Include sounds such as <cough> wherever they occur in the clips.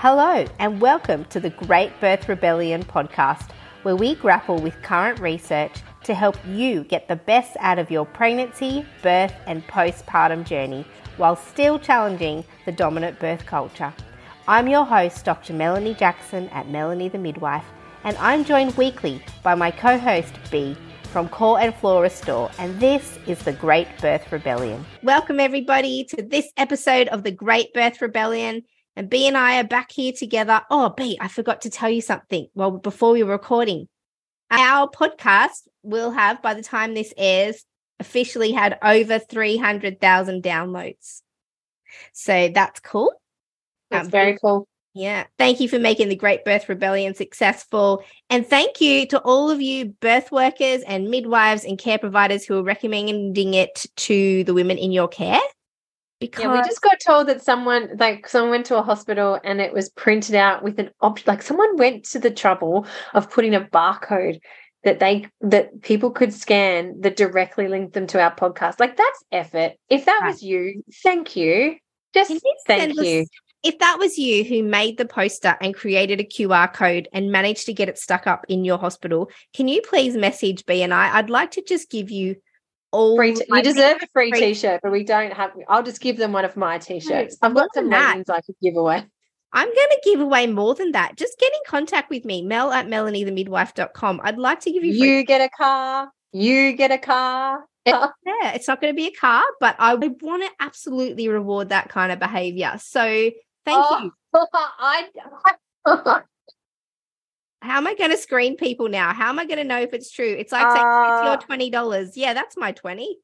Hello, and welcome to the Great Birth Rebellion podcast, where we grapple with current research to help you get the best out of your pregnancy, birth, and postpartum journey while still challenging the dominant birth culture. I'm your host, Dr. Melanie Jackson at Melanie the Midwife, and I'm joined weekly by my co host, B from Core and Floor Restore, and this is the Great Birth Rebellion. Welcome, everybody, to this episode of the Great Birth Rebellion. And B and I are back here together. Oh, B, I forgot to tell you something. Well, before we were recording, our podcast will have, by the time this airs, officially had over 300,000 downloads. So that's cool. That's um, very cool. Yeah. Thank you for making the Great Birth Rebellion successful. And thank you to all of you birth workers and midwives and care providers who are recommending it to the women in your care. Because yeah, we just got told that someone like someone went to a hospital and it was printed out with an option like someone went to the trouble of putting a barcode that they that people could scan that directly linked them to our podcast. Like that's effort. If that right. was you, thank you. Just thank you. Us, if that was you who made the poster and created a QR code and managed to get it stuck up in your hospital, can you please message B and I? I'd like to just give you all free oh, t- you deserve a free, free. T-shirt but we don't have i'll just give them one of my t-shirts. i've got some leggings i could give away. I'm going to give away more than that. Just get in contact with me mel at melaniethemidwife.com i'd like to give you free- you get a car. You get a car. Yeah it's not going to be a car but i want to absolutely reward that kind of behavior. So thank oh, you. <laughs> I, <laughs> how am I going to screen people now? How am I going to know if it's true? It's like saying, uh, it's your twenty dollars. Yeah, that's my twenty.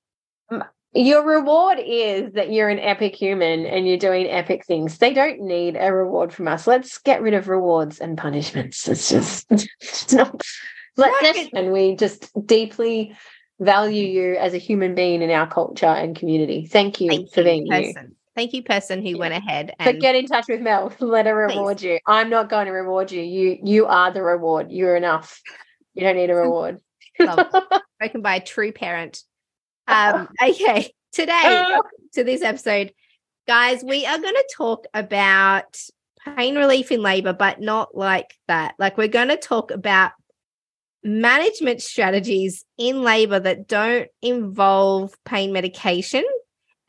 Your reward is that you're an epic human and you're doing epic things. They don't need a reward from us. Let's get rid of rewards and punishments. <laughs> It's just it's not. Let's and we just deeply value you as a human being in our culture and community. Thank you Thank for being you. Thank you, person who yeah. went ahead. And... But get in touch with Mel. <laughs> Let her reward Please. you. I'm not going to reward you. You you are the reward. You're enough. You don't need a <laughs> reward. <laughs> Spoken by a true parent. Um, okay, today to this episode, guys, we are going to talk about pain relief in labor, but not like that. Like we're going to talk about management strategies in labor that don't involve pain medication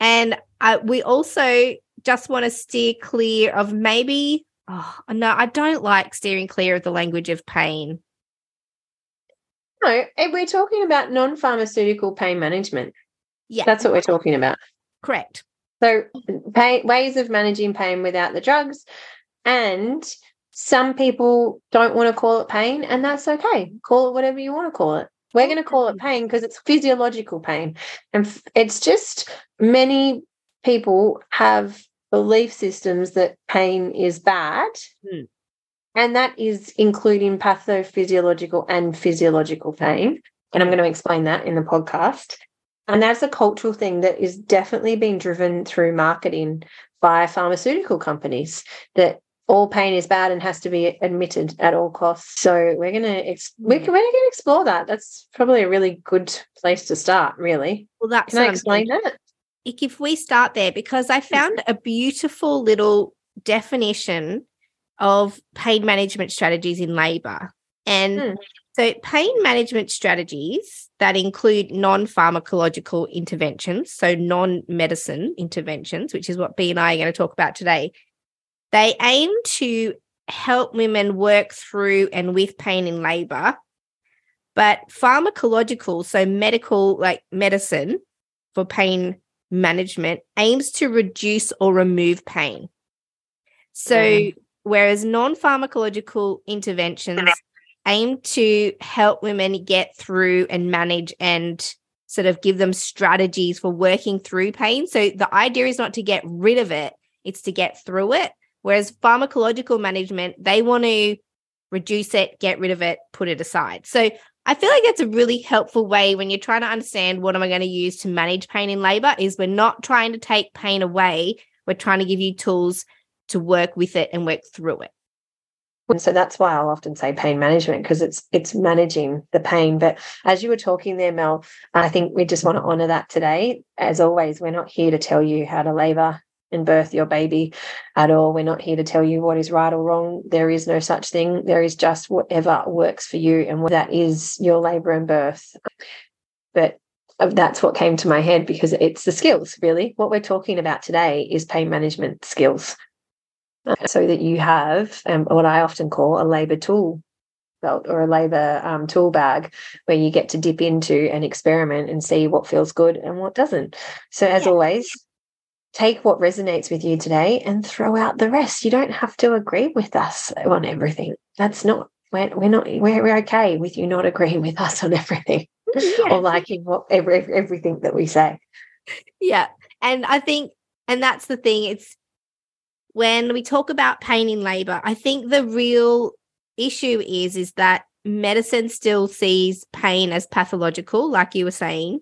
and uh, we also just want to steer clear of maybe, oh, no, I don't like steering clear of the language of pain. No, we're talking about non pharmaceutical pain management. Yeah. That's what we're talking about. Correct. So, pain, ways of managing pain without the drugs. And some people don't want to call it pain, and that's okay. Call it whatever you want to call it. We're going to call it pain because it's physiological pain. And it's just many people have belief systems that pain is bad. Hmm. And that is including pathophysiological and physiological pain. And I'm going to explain that in the podcast. And that's a cultural thing that is definitely being driven through marketing by pharmaceutical companies that all pain is bad and has to be admitted at all costs. So we're gonna ex- we're, we're gonna explore that. That's probably a really good place to start. Really. Well, that's can I explain that? If we start there, because I found a beautiful little definition of pain management strategies in labour, and hmm. so pain management strategies that include non-pharmacological interventions, so non-medicine interventions, which is what B and I are going to talk about today they aim to help women work through and with pain in labor. But pharmacological, so medical, like medicine for pain management, aims to reduce or remove pain. So, mm. whereas non pharmacological interventions aim to help women get through and manage and sort of give them strategies for working through pain. So, the idea is not to get rid of it, it's to get through it. Whereas pharmacological management, they want to reduce it, get rid of it, put it aside. So I feel like that's a really helpful way when you're trying to understand what am I going to use to manage pain in labor is we're not trying to take pain away. We're trying to give you tools to work with it and work through it. And so that's why I'll often say pain management because it's it's managing the pain. But as you were talking there, Mel, I think we just want to honor that today. As always, we're not here to tell you how to labor and birth your baby at all. We're not here to tell you what is right or wrong. There is no such thing. There is just whatever works for you, and that is your labor and birth. But uh, that's what came to my head because it's the skills, really. What we're talking about today is pain management skills. So that you have um, what I often call a labor tool belt or a labor um, tool bag where you get to dip into and experiment and see what feels good and what doesn't. So, as yeah. always, take what resonates with you today and throw out the rest. You don't have to agree with us on everything. That's not we're, we're not we're, we're okay with you not agreeing with us on everything <laughs> yeah. or liking what every, everything that we say. Yeah. And I think and that's the thing it's when we talk about pain in labor, I think the real issue is is that medicine still sees pain as pathological like you were saying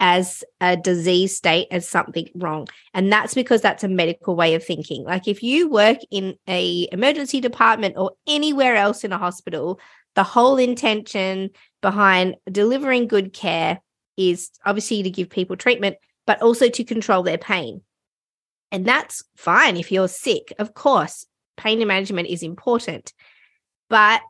as a disease state as something wrong. And that's because that's a medical way of thinking. Like if you work in a emergency department or anywhere else in a hospital the whole intention behind delivering good care is obviously to give people treatment but also to control their pain. And that's fine if you're sick of course pain management is important. But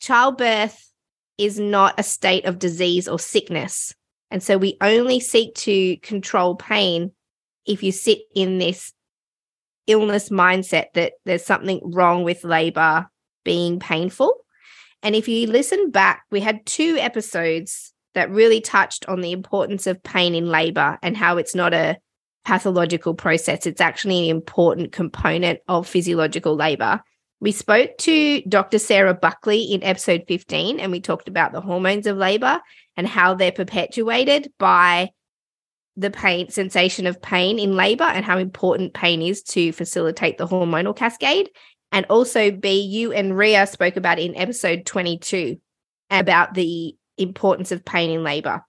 childbirth is not a state of disease or sickness and so we only seek to control pain if you sit in this illness mindset that there's something wrong with labor being painful. And if you listen back, we had two episodes that really touched on the importance of pain in labor and how it's not a pathological process. It's actually an important component of physiological labor. We spoke to Dr. Sarah Buckley in episode 15, and we talked about the hormones of labor and how they're perpetuated by the pain sensation of pain in labor and how important pain is to facilitate the hormonal cascade. And also, B, you and Ria spoke about in episode 22 about the importance of pain in labor.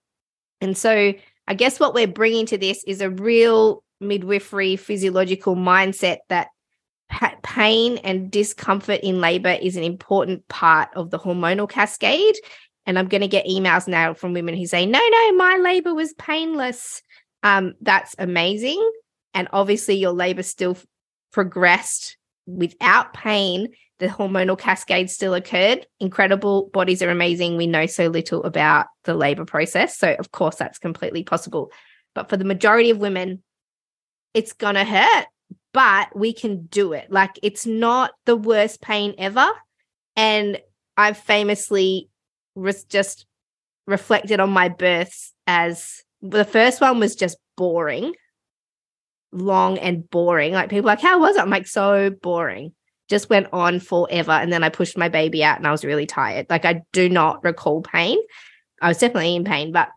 And so, I guess what we're bringing to this is a real midwifery physiological mindset that pain and discomfort in labor is an important part of the hormonal cascade. And I'm going to get emails now from women who say, no, no, my labor was painless. Um, that's amazing. And obviously, your labor still progressed without pain. The hormonal cascade still occurred. Incredible. Bodies are amazing. We know so little about the labor process. So, of course, that's completely possible. But for the majority of women, it's going to hurt but we can do it. Like it's not the worst pain ever. And I've famously just reflected on my births as the first one was just boring, long and boring. Like people like, how was it? I'm like, so boring. Just went on forever. And then I pushed my baby out and I was really tired. Like I do not recall pain. I was definitely in pain, but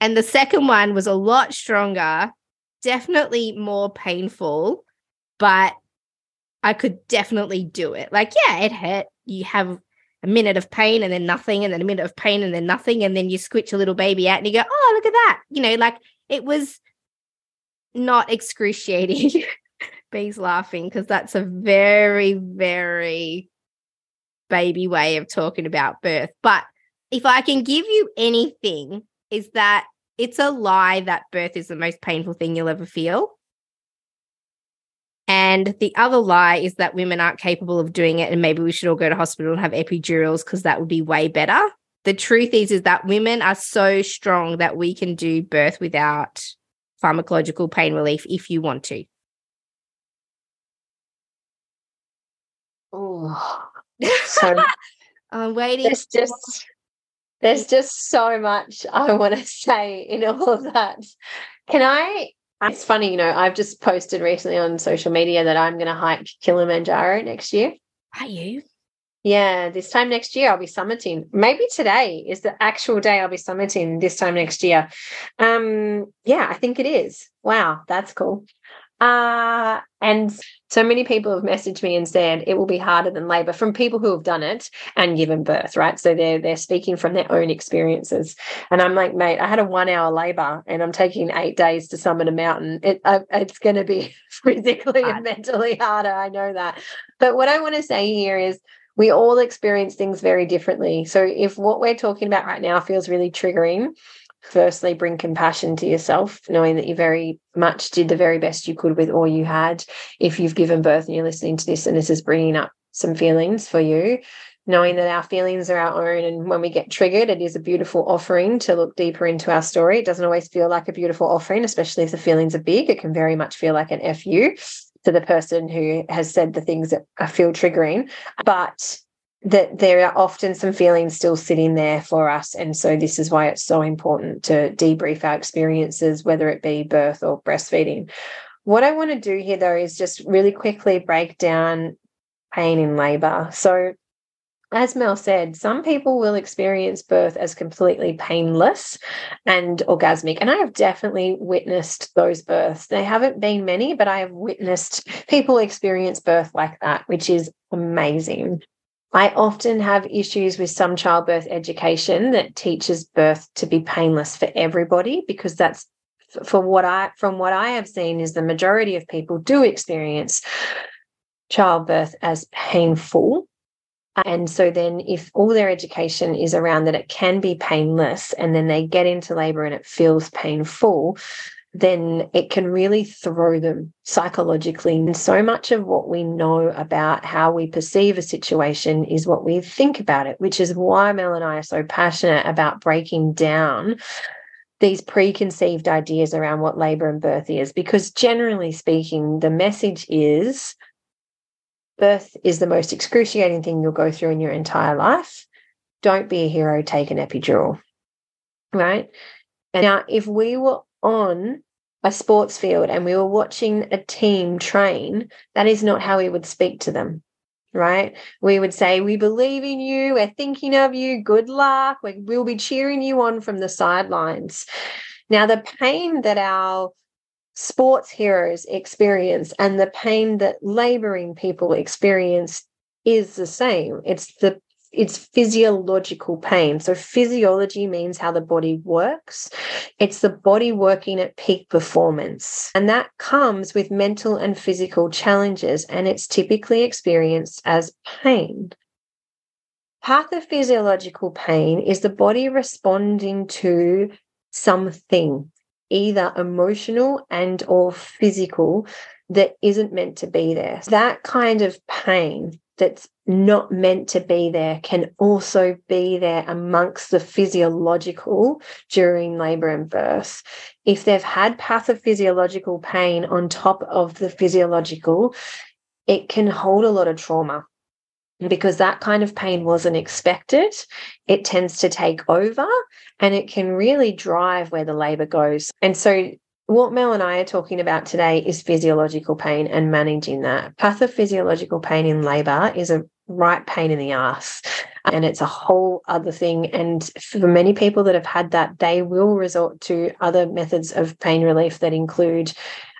and the second one was a lot stronger, definitely more painful but I could definitely do it. Like, yeah, it hurt. You have a minute of pain and then nothing, and then a minute of pain and then nothing, and then you squitch a little baby out and you go, oh, look at that. You know, like it was not excruciating. <laughs> B's laughing because that's a very, very baby way of talking about birth. But if I can give you anything, is that it's a lie that birth is the most painful thing you'll ever feel. And the other lie is that women aren't capable of doing it, and maybe we should all go to hospital and have epidurals because that would be way better. The truth is, is that women are so strong that we can do birth without pharmacological pain relief if you want to. Oh, <laughs> so I'm waiting. There's just there's just so much I want to say in all of that. Can I it's funny, you know, I've just posted recently on social media that I'm going to hike Kilimanjaro next year. Are you? Yeah, this time next year I'll be summiting. Maybe today is the actual day I'll be summiting this time next year. Um, yeah, I think it is. Wow, that's cool. Uh, and so many people have messaged me and said it will be harder than labor from people who have done it and given birth, right? So they're they're speaking from their own experiences. And I'm like, mate, I had a one hour labor and I'm taking eight days to summit a mountain. It uh, it's going to be <laughs> physically and mentally harder. I know that. But what I want to say here is we all experience things very differently. So if what we're talking about right now feels really triggering, firstly bring compassion to yourself, knowing that you very much did the very best you could with all you had. If you've given birth and you're listening to this and this is bringing up some feelings for you, knowing that our feelings are our own. And when we get triggered, it is a beautiful offering to look deeper into our story. It doesn't always feel like a beautiful offering, especially if the feelings are big. It can very much feel like an FU to the person who has said the things that feel triggering. But that there are often some feelings still sitting there for us. And so this is why it's so important to debrief our experiences, whether it be birth or breastfeeding. What I want to do here, though, is just really quickly break down pain in labor. So, as Mel said, some people will experience birth as completely painless and orgasmic. And I have definitely witnessed those births. They haven't been many, but I have witnessed people experience birth like that, which is amazing. I often have issues with some childbirth education that teaches birth to be painless for everybody because that's for what I from what I have seen is the majority of people do experience childbirth as painful. And so then if all their education is around that it can be painless and then they get into labor and it feels painful, then it can really throw them psychologically. And so much of what we know about how we perceive a situation is what we think about it, which is why Mel and I are so passionate about breaking down these preconceived ideas around what labor and birth is. Because generally speaking, the message is birth is the most excruciating thing you'll go through in your entire life. Don't be a hero, take an epidural. Right. And now, if we were on a sports field and we were watching a team train, that is not how we would speak to them, right? We would say, We believe in you. We're thinking of you. Good luck. We, we'll be cheering you on from the sidelines. Now, the pain that our sports heroes experience and the pain that laboring people experience is the same. It's the it's physiological pain. So physiology means how the body works. It's the body working at peak performance. And that comes with mental and physical challenges and it's typically experienced as pain. Pathophysiological pain is the body responding to something either emotional and or physical that isn't meant to be there. That kind of pain that's not meant to be there can also be there amongst the physiological during labor and birth. If they've had pathophysiological pain on top of the physiological, it can hold a lot of trauma because that kind of pain wasn't expected. It tends to take over and it can really drive where the labor goes. And so what Mel and I are talking about today is physiological pain and managing that. Pathophysiological pain in labor is a right pain in the ass. And it's a whole other thing. And for many people that have had that, they will resort to other methods of pain relief that include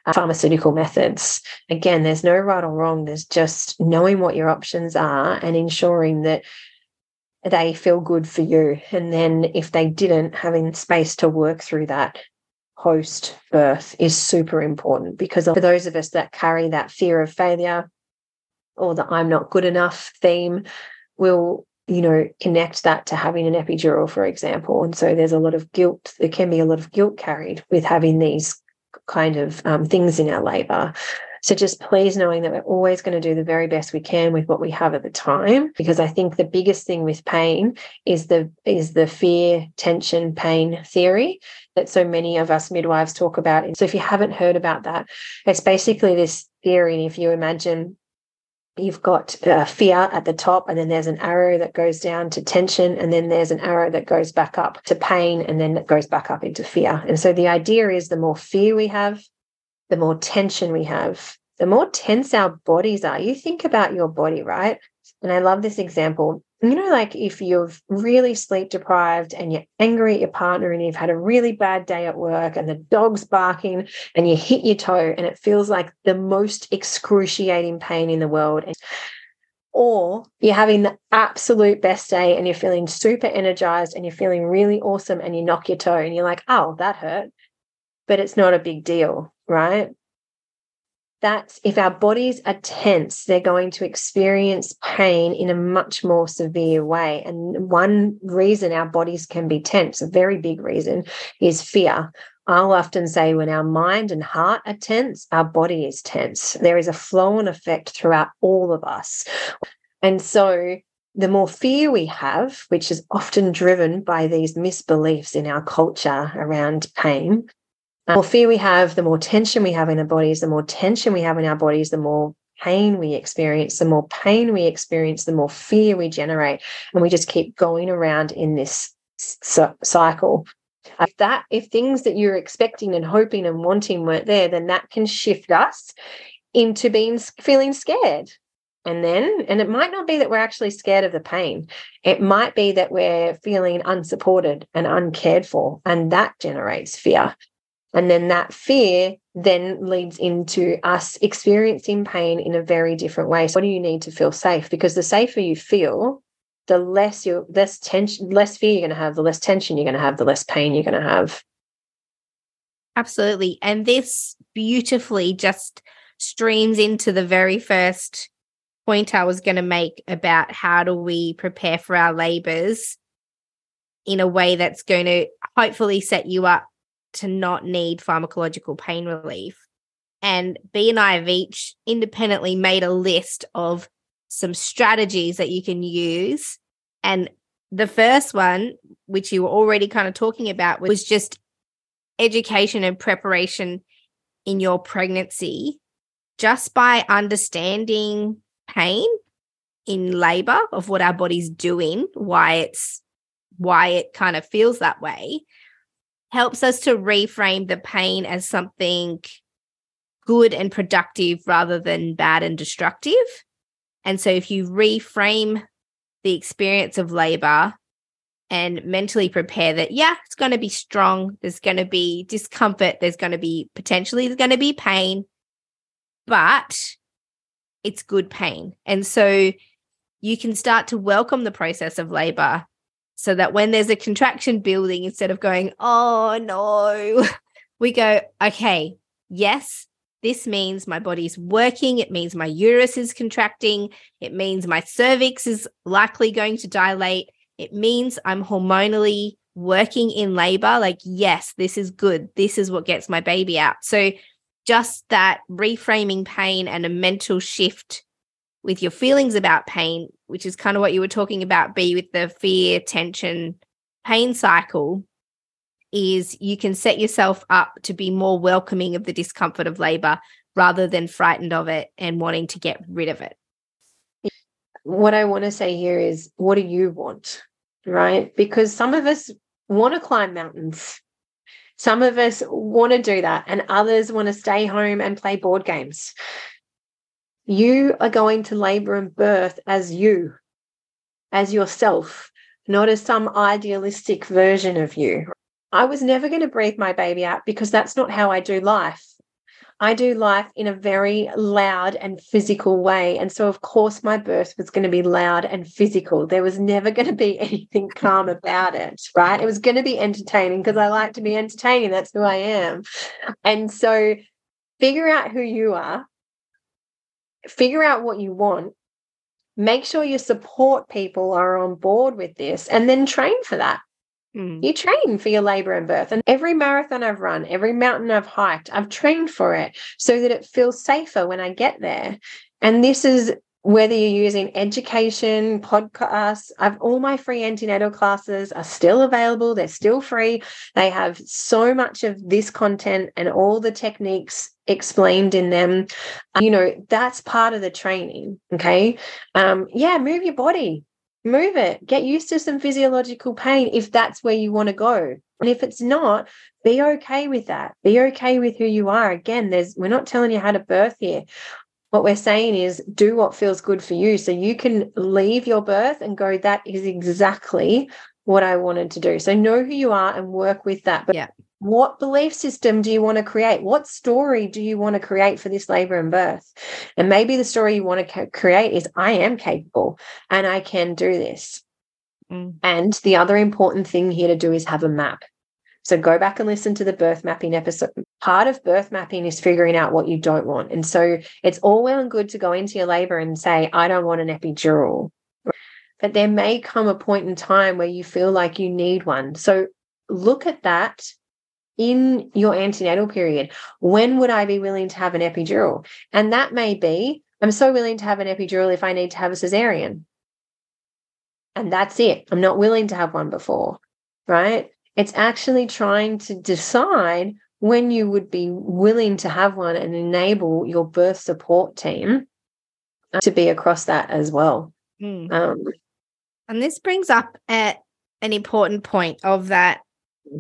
uh, pharmaceutical methods. Again, there's no right or wrong. There's just knowing what your options are and ensuring that they feel good for you. And then if they didn't, having space to work through that post birth is super important because for those of us that carry that fear of failure or the I'm not good enough theme, will you know connect that to having an epidural for example. And so there's a lot of guilt there can be a lot of guilt carried with having these kind of um, things in our labor so just please knowing that we're always going to do the very best we can with what we have at the time, because I think the biggest thing with pain is the is the fear, tension, pain theory that so many of us midwives talk about. So if you haven't heard about that, it's basically this theory. And if you imagine you've got uh, fear at the top and then there's an arrow that goes down to tension and then there's an arrow that goes back up to pain and then it goes back up into fear and so the idea is the more fear we have the more tension we have, the more tense our bodies are. You think about your body, right? And I love this example. You know, like if you're really sleep deprived and you're angry at your partner and you've had a really bad day at work and the dog's barking and you hit your toe and it feels like the most excruciating pain in the world. Or you're having the absolute best day and you're feeling super energized and you're feeling really awesome and you knock your toe and you're like, oh, that hurt. But it's not a big deal right? that's if our bodies are tense, they're going to experience pain in a much more severe way. And one reason our bodies can be tense, a very big reason, is fear. I'll often say when our mind and heart are tense, our body is tense. There is a flow and effect throughout all of us. And so the more fear we have, which is often driven by these misbeliefs in our culture around pain, the more fear we have, the more tension we have in our bodies, the more tension we have in our bodies, the more pain we experience, the more pain we experience, the more fear we generate. And we just keep going around in this cycle. If that, if things that you're expecting and hoping and wanting weren't there, then that can shift us into being feeling scared and then, and it might not be that we're actually scared of the pain. It might be that we're feeling unsupported and uncared for, and that generates fear. And then that fear then leads into us experiencing pain in a very different way. So what do you need to feel safe? Because the safer you feel, the less you less tension, less fear you're going to have, the less tension you're going to have, the less pain you're going to have. Absolutely. And this beautifully just streams into the very first point I was going to make about how do we prepare for our labors in a way that's going to hopefully set you up to not need pharmacological pain relief. And B and I have each independently made a list of some strategies that you can use. And the first one, which you were already kind of talking about, was just education and preparation in your pregnancy. Just by understanding pain in labor of what our body's doing, why it's why it kind of feels that way, helps us to reframe the pain as something good and productive rather than bad and destructive. And so if you reframe the experience of labor and mentally prepare that, yeah, it's going to be strong, there's going to be discomfort, there's going to be potentially there's going to be pain, but it's good pain. And so you can start to welcome the process of labor so that when there's a contraction building, instead of going, oh no, <laughs> we go, okay, yes, this means my body's working. It means my uterus is contracting. It means my cervix is likely going to dilate. It means I'm hormonally working in labor. Like, yes, this is good. This is what gets my baby out. So just that reframing pain and a mental shift with your feelings about pain, which is kind of what you were talking about, B with the fear, tension, pain cycle, is you can set yourself up to be more welcoming of the discomfort of labor rather than frightened of it and wanting to get rid of it. What I want to say here is what do you want? Right? Because some of us want to climb mountains some of us want to do that, and others want to stay home and play board games. You are going to labor and birth as you, as yourself, not as some idealistic version of you. I was never going to breathe my baby out because that's not how I do life. I do life in a very loud and physical way. And so, of course, my birth was going to be loud and physical. There was never <laughs> going to be anything calm about it, right? It was going to be entertaining because I like to be entertaining. That's who I am. And so, figure out who you are, figure out what you want, make sure your support people are on board with this, and then train for that. Mm. You train for your labor and birth. And every marathon I've run, every mountain I've hiked, I've trained for it so that it feels safer when I get there. And this is whether you're using education, podcasts, I've all my free antenatal classes are still available. They're still free. They have so much of this content and all the techniques explained in them. You know, that's part of the training. Okay. Um, yeah, move your body move it get used to some physiological pain if that's where you want to go and if it's not be okay with that be okay with who you are again there's we're not telling you how to birth here what we're saying is do what feels good for you so you can leave your birth and go that is exactly what i wanted to do so know who you are and work with that but yeah what belief system do you want to create? What story do you want to create for this labor and birth? And maybe the story you want to create is I am capable and I can do this. Mm. And the other important thing here to do is have a map. So go back and listen to the birth mapping episode part of birth mapping is figuring out what you don't want. And so it's all well and good to go into your labor and say, I don't want an epidural. But there may come a point in time where you feel like you need one. So look at that in your antenatal period. When would I be willing to have an epidural? And that may be, I'm so willing to have an epidural if I need to have a cesarean. And that's it. I'm not willing to have one before, right? It's actually trying to decide when you would be willing to have one and enable your birth support team to be across that as well. Mm. Um, and this brings up at an important point of that.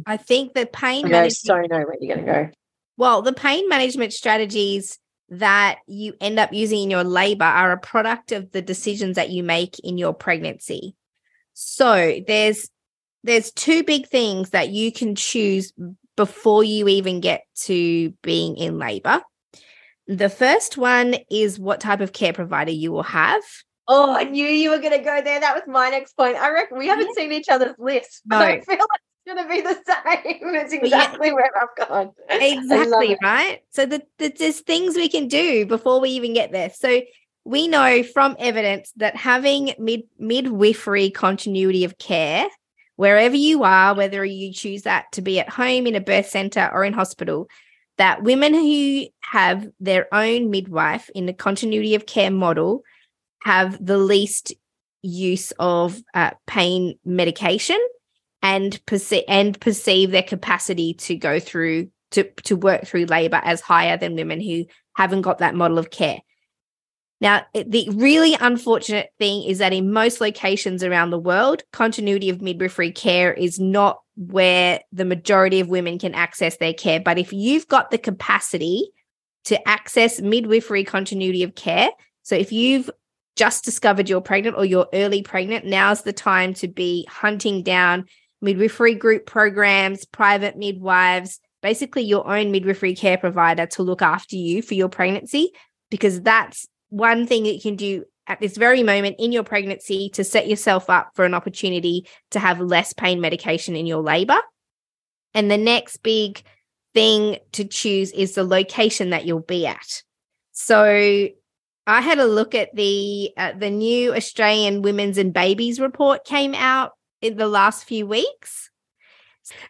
I think the pain. I management, so know where you're going to go. Well, the pain management strategies that you end up using in your labor are a product of the decisions that you make in your pregnancy. So there's there's two big things that you can choose before you even get to being in labor. The first one is what type of care provider you will have. Oh, I knew you were going to go there. That was my next point. I reckon we haven't seen each other's list, no. I feel like going to be the <laughs> same. It's exactly yeah. where I've gone. Exactly, right? So the, the, there's things we can do before we even get there. So we know from evidence that having mid midwifery continuity of care wherever you are, whether you choose that to be at home, in a birth center, or in hospital, that women who have their own midwife in the continuity of care model have the least use of uh, pain medication and perceive and perceive their capacity to go through to to work through labor as higher than women who haven't got that model of care. Now, the really unfortunate thing is that in most locations around the world, continuity of midwifery care is not where the majority of women can access their care. But if you've got the capacity to access midwifery continuity of care, so if you've just discovered you're pregnant or you're early pregnant, now's the time to be hunting down midwifery group programs, private midwives, basically your own midwifery care provider to look after you for your pregnancy, because that's one thing you can do at this very moment in your pregnancy to set yourself up for an opportunity to have less pain medication in your labor. And the next big thing to choose is the location that you'll be at. So I had a look at the uh, the new Australian Women's and Babies report came out in the last few weeks.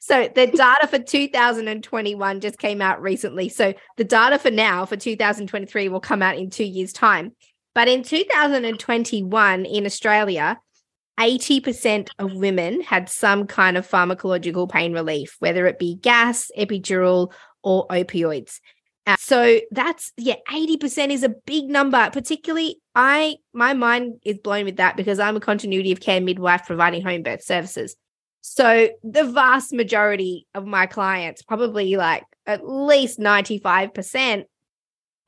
So the <laughs> data for 2021 just came out recently. So the data for now for 2023 will come out in 2 years time. But in 2021 in Australia, 80% of women had some kind of pharmacological pain relief, whether it be gas, epidural, or opioids. Uh, so that's yeah, 80% is a big number. Particularly, I my mind is blown with that because I'm a continuity of care midwife providing home birth services. So the vast majority of my clients, probably like at least 95%,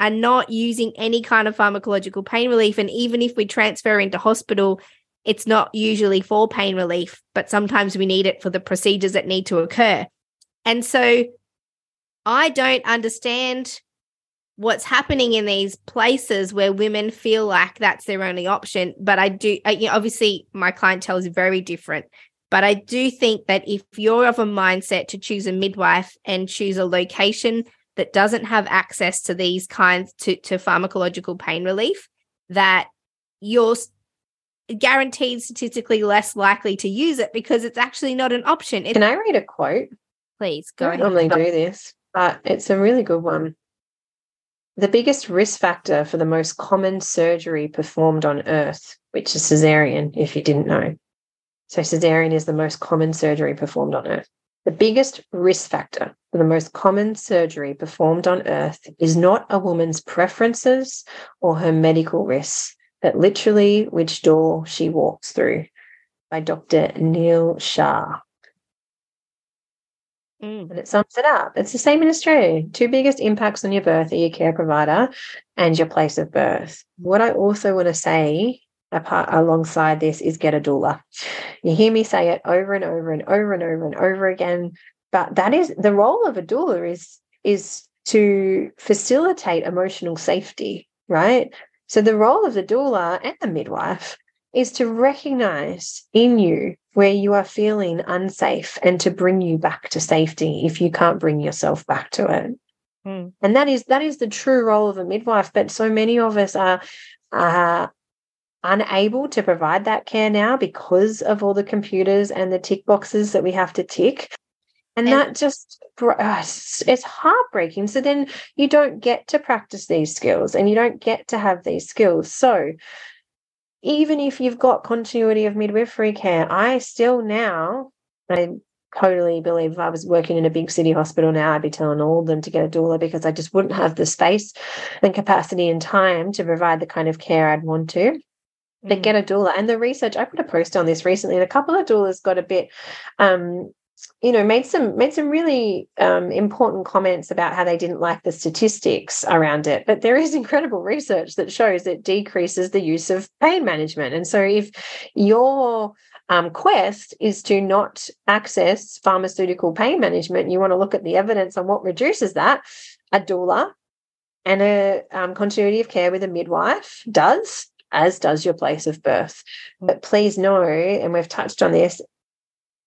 are not using any kind of pharmacological pain relief. And even if we transfer into hospital, it's not usually for pain relief, but sometimes we need it for the procedures that need to occur. And so I don't understand what's happening in these places where women feel like that's their only option. But I do, I, you know, obviously, my clientele is very different. But I do think that if you're of a mindset to choose a midwife and choose a location that doesn't have access to these kinds to, to pharmacological pain relief, that you're guaranteed statistically less likely to use it because it's actually not an option. Can I read a quote? Please go I ahead. normally do this, but it's a really good one. The biggest risk factor for the most common surgery performed on earth, which is cesarean, if you didn't know, so, cesarean is the most common surgery performed on earth. The biggest risk factor for the most common surgery performed on earth is not a woman's preferences or her medical risks, but literally which door she walks through by Dr. Neel Shah. Mm. And it sums it up. It's the same in Australia. Two biggest impacts on your birth are your care provider and your place of birth. What I also want to say apart alongside this is get a doula. You hear me say it over and over and over and over and over again. But that is the role of a doula is is to facilitate emotional safety, right? So the role of the doula and the midwife is to recognize in you where you are feeling unsafe and to bring you back to safety if you can't bring yourself back to it. Mm. And that is that is the true role of a midwife. But so many of us are are unable to provide that care now because of all the computers and the tick boxes that we have to tick. And, and that just uh, it's heartbreaking. So then you don't get to practice these skills and you don't get to have these skills. So even if you've got continuity of midwifery care, I still now I totally believe if I was working in a big city hospital now, I'd be telling all of them to get a doula because I just wouldn't have the space and capacity and time to provide the kind of care I'd want to. But mm. get a doula. And the research, I put a post on this recently, and a couple of doulas got a bit um, you know made some made some really um, important comments about how they didn't like the statistics around it but there is <laughs> incredible research that shows it decreases the use of pain management and so if your um, quest is to not access pharmaceutical pain management you want to look at the evidence on what reduces that a doula and a um, continuity of care with a midwife does as does your place of birth. But please know, and we've touched on this,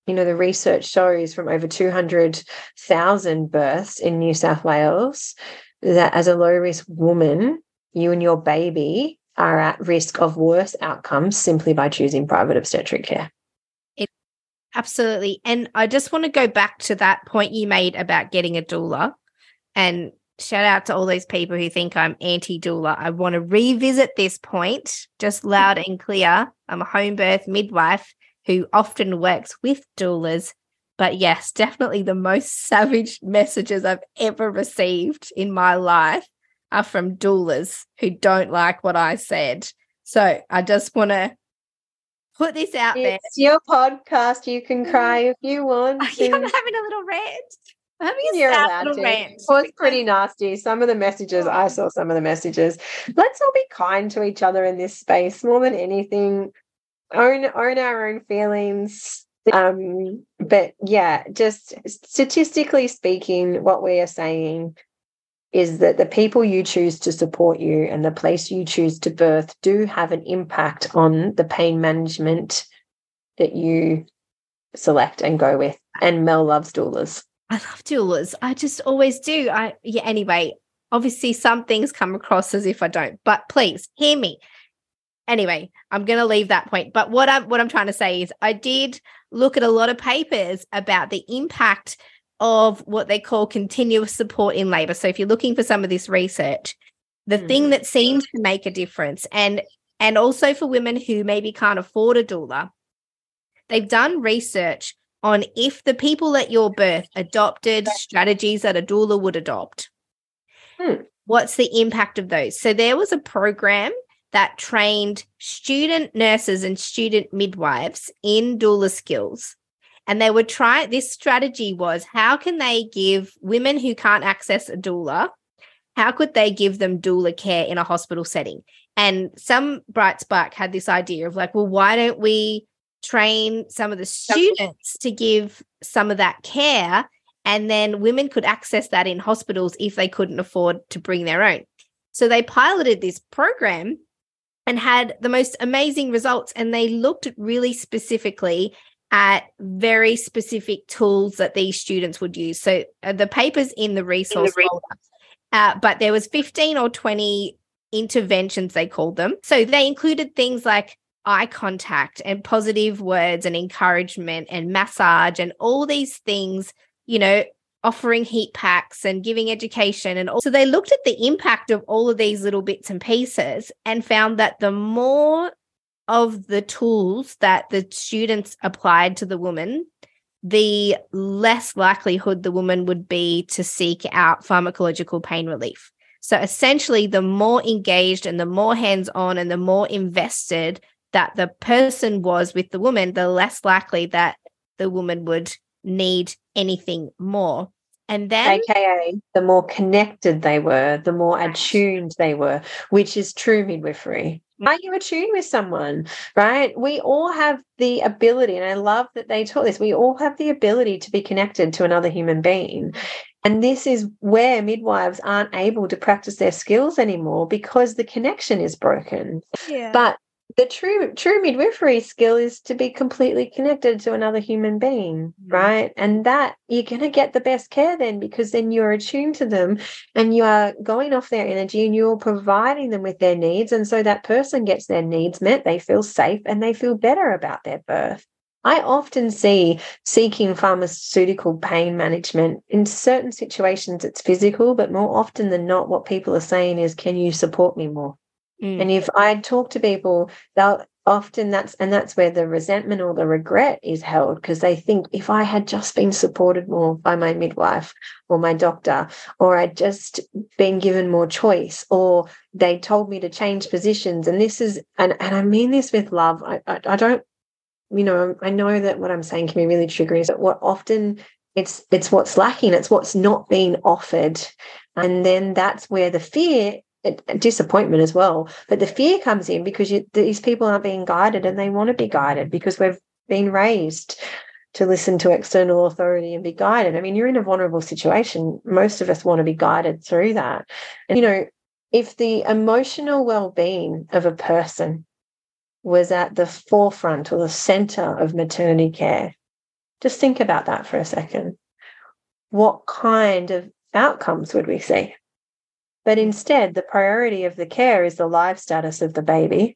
you know, the research shows from over 200,000 births in New South Wales that as a low risk woman, you and your baby are at risk of worse outcomes simply by choosing private obstetric care. It, absolutely. And I just want to go back to that point you made about getting a doula and shout out to all those people who think I'm anti doula. I want to revisit this point just loud and clear. I'm a home birth midwife who often works with doulas. But yes, definitely the most <laughs> savage messages I've ever received in my life are from doulas who don't like what I said. So I just want to put this out it's there. It's your podcast. You can mm. cry if you want. <laughs> I'm having a little rant. I'm having a You're allowed to. Rant. It was pretty nasty. Some of the messages, I oh. saw some of the messages. Let's all be kind to each other in this space more than anything own own our own feelings. Um but yeah just statistically speaking what we are saying is that the people you choose to support you and the place you choose to birth do have an impact on the pain management that you select and go with. And mel loves doulas. I love doulas. I just always do. I yeah anyway obviously some things come across as if i don't but please hear me anyway, I'm going to leave that point. But what I'm what I'm trying to say is I did look at a lot of papers about the impact of what they call continuous support in labor. So if you're looking for some of this research, the mm. thing that seems to make a difference and and also for women who maybe can't afford a doula, they've done research on if the people at your birth adopted strategies that a doula would adopt. Hmm. What's the impact of those? So there was a program that trained student nurses and student midwives in doula skills. And they would try this strategy was how can they give women who can't access a doula, how could they give them doula care in a hospital setting? And some bright spark had this idea of like, well, why don't we train some of the students to give some of that care? And then women could access that in hospitals if they couldn't afford to bring their own. So they piloted this program and had the most amazing results. And they looked really specifically at very specific tools that these students would use. So uh, the papers in the resource, in the re- folder, uh, but there was 15 or 20 interventions they called them. So they included things like eye contact and positive words and encouragement and massage and all these things, you know, offering heat packs and giving education and all. So they looked at the impact of all of these little bits and pieces and found that the more of the tools that the students applied to the woman, the less likelihood the woman would be to seek out pharmacological pain relief. So essentially, the more engaged and the more hands on and the more invested that the person was with the woman, the less likely that the woman would need anything more. And then, AKA, the more connected they were, the more attuned they were, which is true midwifery. Mm. Are you attuned with someone, right? We all have the ability, and I love that they taught this. We all have the ability to be connected to another human being. And this is where midwives aren't able to practice their skills anymore because the connection is broken. Yeah. But the true true midwifery skill is to be completely connected to another human being mm. right and that you're going to get the best care then because then you're attuned to them and you are going off their energy and you're providing them with their needs and so that person gets their needs met they feel safe and they feel better about their birth I often see seeking pharmaceutical pain management in certain situations, it's physical, but more often than not, what people are saying is, Can you support me more? Mm. And if I talk to people, they'll often that's and that's where the resentment or the regret is held because they think if I had just been supported more by my midwife or my doctor, or I'd just been given more choice, or they told me to change positions. And this is and and I mean this with love. I I, I don't, you know, I know that what I'm saying can be really triggering, but what often it's it's what's lacking, it's what's not being offered. And then that's where the fear disappointment as well. But the fear comes in because you, these people aren't being guided and they want to be guided because we've been raised to listen to external authority and be guided. I mean, you're in a vulnerable situation. Most of us want to be guided through that. And, you know, if the emotional well being of a person was at the forefront or the center of maternity care, just think about that for a second. What kind of outcomes would we see? But instead, the priority of the care is the life status of the baby.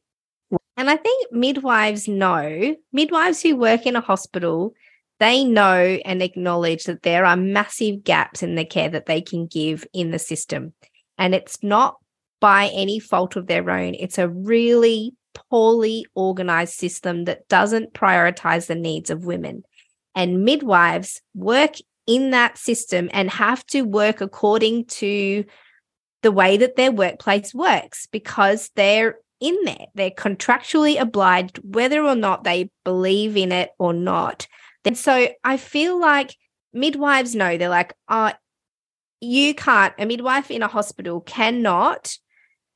And I think midwives know, midwives who work in a hospital, they know and acknowledge that there are massive gaps in the care that they can give in the system. And it's not by any fault of their own, it's a really poorly organized system that doesn't prioritize the needs of women. And midwives work in that system and have to work according to the way that their workplace works because they're in there. They're contractually obliged, whether or not they believe in it or not. And so I feel like midwives know they're like, oh, you can't, a midwife in a hospital cannot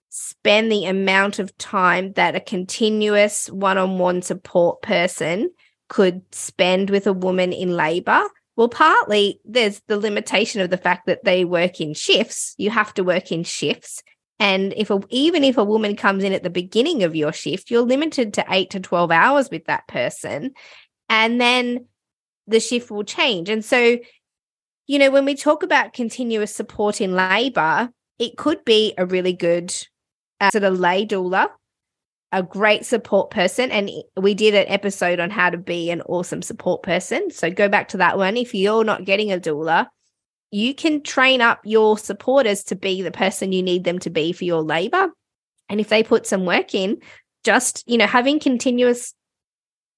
spend the amount of time that a continuous one on one support person could spend with a woman in labor well, partly there's the limitation of the fact that they work in shifts. You have to work in shifts. And if a, even if a woman comes in at the beginning of your shift, you're limited to eight to 12 hours with that person. And then the shift will change. And so, you know, when we talk about continuous support in labor, it could be a really good uh, sort of lay doula a great support person. And we did an episode on how to be an awesome support person. So go back to that one. If you're not getting a doula, you can train up your supporters to be the person you need them to be for your labor. And if they put some work in, just, you know, having continuous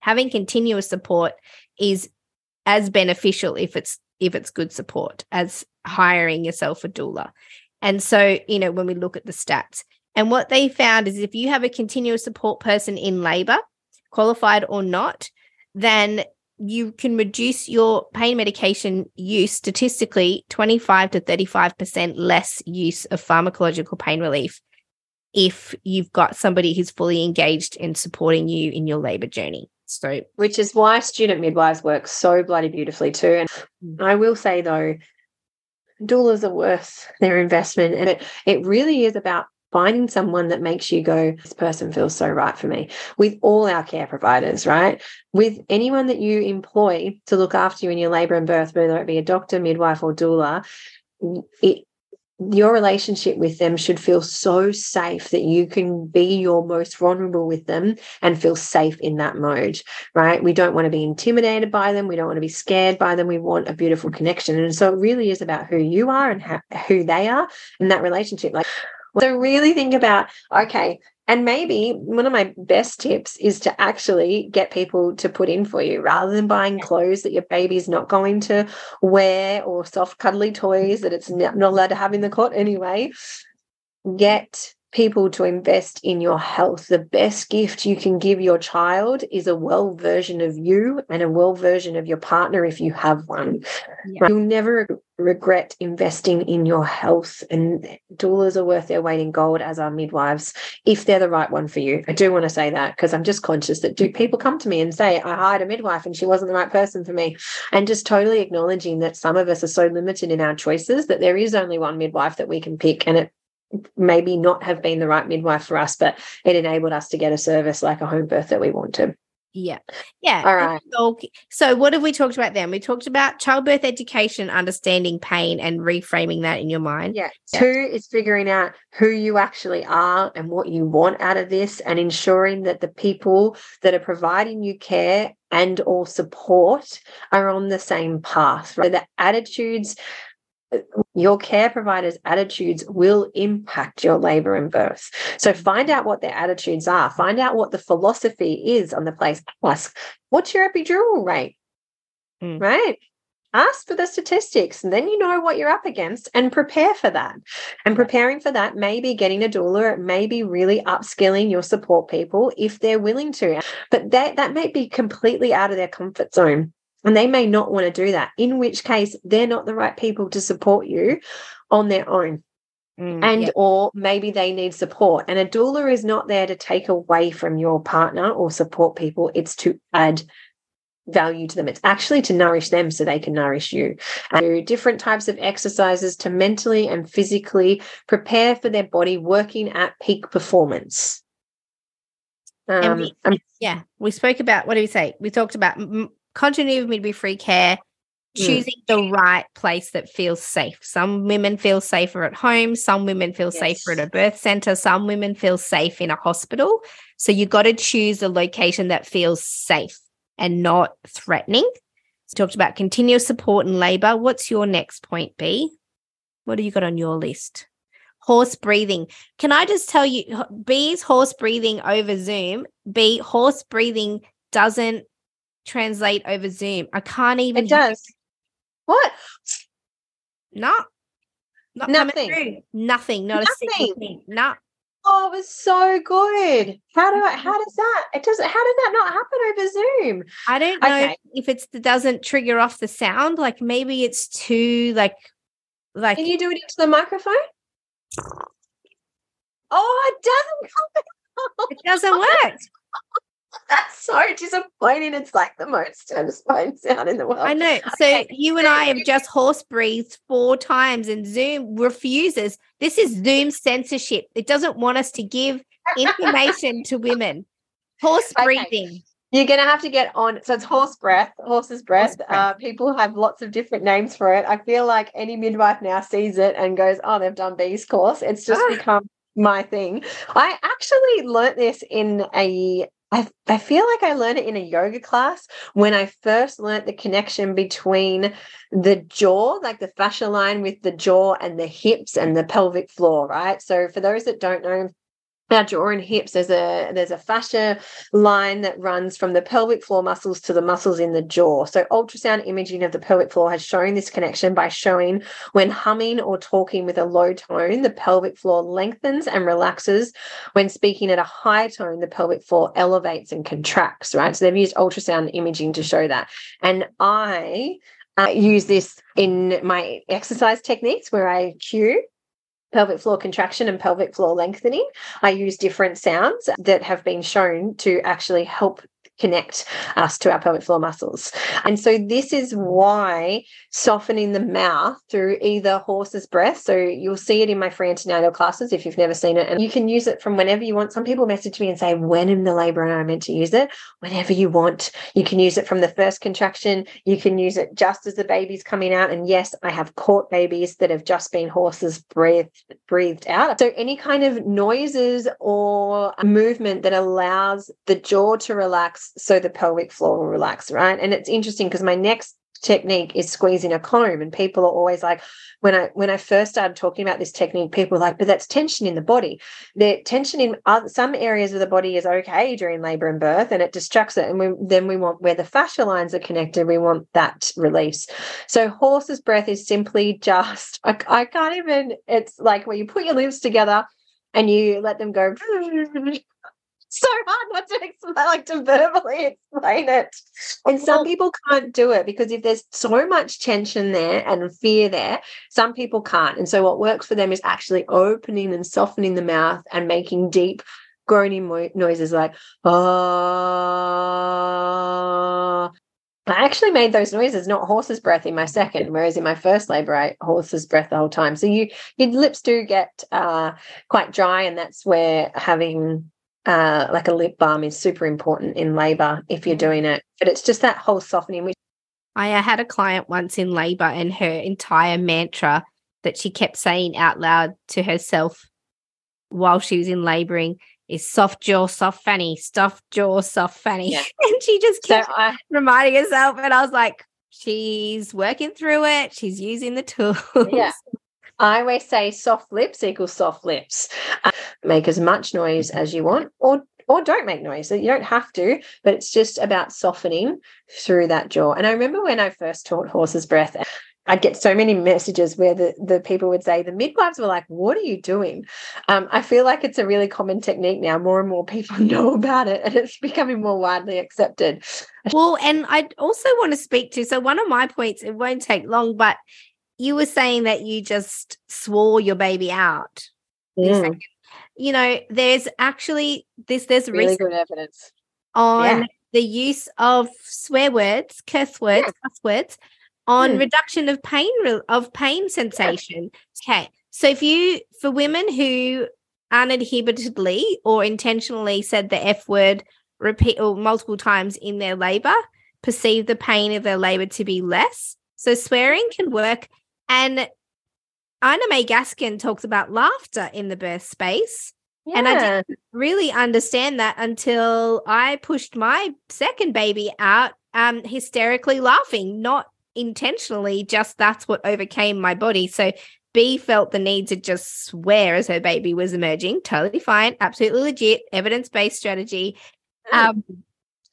having continuous support is as beneficial if it's if it's good support as hiring yourself a doula. And so, you know, when we look at the stats, and what they found is if you have a continuous support person in labor, qualified or not, then you can reduce your pain medication use statistically 25 to 35% less use of pharmacological pain relief if you've got somebody who's fully engaged in supporting you in your labor journey. So, which is why student midwives work so bloody beautifully too. And mm. I will say though, doulas are worth their investment, and it, it really is about finding someone that makes you go, this person feels so right for me. With all our care providers, right? With anyone that you employ to look after you in your labor and birth, whether it be a doctor, midwife, or doula, it, your relationship with them should feel so safe that you can be your most vulnerable with them and feel safe in that mode, right? We don't want to be intimidated by them. We don't want to be scared by them. We want a beautiful connection. And so it really is about who you are and how, who they are in that relationship. Like so really think about, okay, and maybe one of my best tips is to actually get people to put in for you rather than buying clothes that your baby's not going to wear or soft, cuddly toys that it's not allowed to have in the cot anyway. Get people to invest in your health. The best gift you can give your child is a well version of you and a well version of your partner if you have one. Yeah. You'll never regret investing in your health, and doulas are worth their weight in gold, as are midwives, if they're the right one for you. I do want to say that because I'm just conscious that do people come to me and say, I hired a midwife and she wasn't the right person for me? And just totally acknowledging that some of us are so limited in our choices that there is only one midwife that we can pick and it maybe not have been the right midwife for us, but it enabled us to get a service like a home birth that we wanted. Yeah. Yeah. All right. So, what have we talked about then? We talked about childbirth education, understanding pain, and reframing that in your mind. Yeah. yeah. Two is figuring out who you actually are and what you want out of this, and ensuring that the people that are providing you care and or support are on the same path. Right? so The attitudes your care provider's attitudes will impact your labor and birth. So find out what their attitudes are. Find out what the philosophy is on the place. Ask, what's your epidural rate? Mm. Right? Ask for the statistics, and then you know what you're up against and prepare for that. And preparing for that may be getting a doula, it may be really upskilling your support people if they're willing to. But that, that may be completely out of their comfort zone. And they may not want to do that, in which case they're not the right people to support you on their own. Mm, and yeah. or maybe they need support. And a doula is not there to take away from your partner or support people it's to add value to them. It's actually to nourish them so they can nourish you. And do different types of exercises to mentally and physically prepare for their body working at peak performance. Um, we, yeah we spoke about what do we say? We talked about continuity of midwifery care, mm. choosing mm. the right place that feels safe. Some women feel safer at home, some women feel yes. safer at a birth center, some women feel safe in a hospital. So you've got to choose a location that feels safe and not threatening. So talked about continuous support in labor. What's your next point, B? What do you got on your list? Horse breathing. Can I just tell you, B's horse breathing over Zoom, B horse breathing doesn't translate over Zoom. I can't even. It does. What? No. Not Nothing. Nothing. Not Nothing. a single thing. No. Oh, it was so good. How do I, mm-hmm. how does that? It doesn't. How did that not happen over Zoom? I don't know okay. if it's it doesn't trigger off the sound. Like maybe it's too like like. Can you do it into the microphone? Oh, it doesn't. Come. It doesn't work. <laughs> That's so disappointing. It's like the most satisfying sound in the world. I know. <laughs> So okay. you and I have just horse breathed four times, and Zoom refuses. This is Zoom censorship. It doesn't want us to give information to <laughs> women. Horse breathing. Okay. You're going to have to get on. So it's horse breath, horse's breath. Horse breath. Uh, people have lots of different names for it. I feel like any midwife now sees it and goes, "Oh, they've done B's course." It's just ah. become my thing. I actually learnt this in a I, I feel like I learned it in a yoga class when I first learned the connection between the jaw, like the fascia line with the jaw and the hips and the pelvic floor, right? So, for those that don't know, our jaw and hips there's a there's a fascia line that runs from the pelvic floor muscles to the muscles in the jaw. So ultrasound imaging of the pelvic floor has shown this connection by showing when humming or talking with a low tone the pelvic floor lengthens and relaxes. When speaking at a high tone the pelvic floor elevates and contracts right? So they've used ultrasound imaging to show that. And i uh, use this in my exercise techniques where i cue pelvic floor contraction and pelvic floor lengthening. I use different sounds that have been shown to actually help connect us to our pelvic floor muscles. And so this is why softening the mouth through either horse's breath. So you'll see it in my free antenatal classes if you've never seen it. And you can use it from whenever you want. Some people message me and say, when in the labor am I meant to use it? Whenever you want. You can use it from the first contraction. You can use it just as the baby's coming out. And yes, I have caught babies that have just been horses breathed breathed out. So any kind of noises or movement that allows the jaw to relax so the pelvic floor will relax, right? And it's interesting because my next technique is squeezing a comb and people are always like when i when i first started talking about this technique people were like but that's tension in the body the tension in other, some areas of the body is okay during labor and birth and it distracts it and we, then we want where the fascia lines are connected we want that release so horse's breath is simply <laughs> just I, I can't even it's like where you put your lips together and you let them go <laughs> so hard not to explain, like to verbally explain it. And some people can't do it because if there's so much tension there and fear there, some people can't. And so what works for them is actually opening and softening the mouth and making deep groaning mo- noises like ah I actually made those noises, not horse's breath in my second, whereas in my first labor, I horse's breath the whole time. So you your lips do get uh, quite dry, and that's where having uh, like a lip balm is super important in labor if you're doing it. But it's just that whole softening. Which I had a client once in labor, and her entire mantra that she kept saying out loud to herself while she was in laboring is soft jaw, soft fanny, soft jaw, soft fanny. Yeah. <laughs> and she just kept so I, reminding herself. And I was like, she's working through it. She's using the tools. Yeah. I always say soft lips equals soft lips. Uh, make as much noise as you want or or don't make noise. You don't have to, but it's just about softening through that jaw. And I remember when I first taught horse's breath, I'd get so many messages where the, the people would say, the midwives were like, What are you doing? Um, I feel like it's a really common technique now. More and more people <laughs> know about it and it's becoming more widely accepted. Well, and I also want to speak to so one of my points, it won't take long, but you were saying that you just swore your baby out. Mm. You know, there's actually this, there's really good evidence on yeah. the use of swear words, curse words, yeah. cuss words on mm. reduction of pain of pain sensation. Okay. So if you for women who uninhibitedly or intentionally said the F word repeat or multiple times in their labor, perceive the pain of their labor to be less. So swearing can work. And Ina May Gaskin talks about laughter in the birth space. Yeah. And I didn't really understand that until I pushed my second baby out um, hysterically laughing, not intentionally just that's what overcame my body. So B felt the need to just swear as her baby was emerging. Totally fine, absolutely legit, evidence based strategy. Um,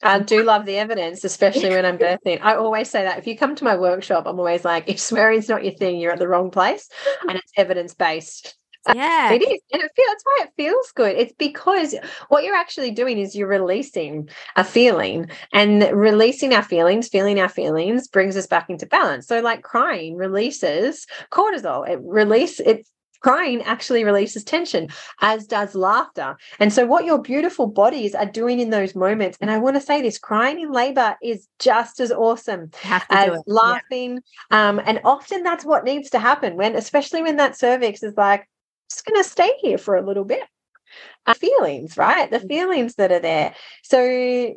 I do love the evidence, especially when I'm birthing. I always say that if you come to my workshop, I'm always like, if swearing's not your thing, you're at the wrong place, and it's evidence based. Yeah. It is. And it feels that's why it feels good. It's because what you're actually doing is you're releasing a feeling and releasing our feelings, feeling our feelings brings us back into balance. So like crying releases cortisol. It release it crying actually releases tension as does laughter and so what your beautiful bodies are doing in those moments and i want to say this crying in labor is just as awesome as laughing yeah. um, and often that's what needs to happen when especially when that cervix is like just going to stay here for a little bit. Our feelings, right? The mm. feelings that are there. So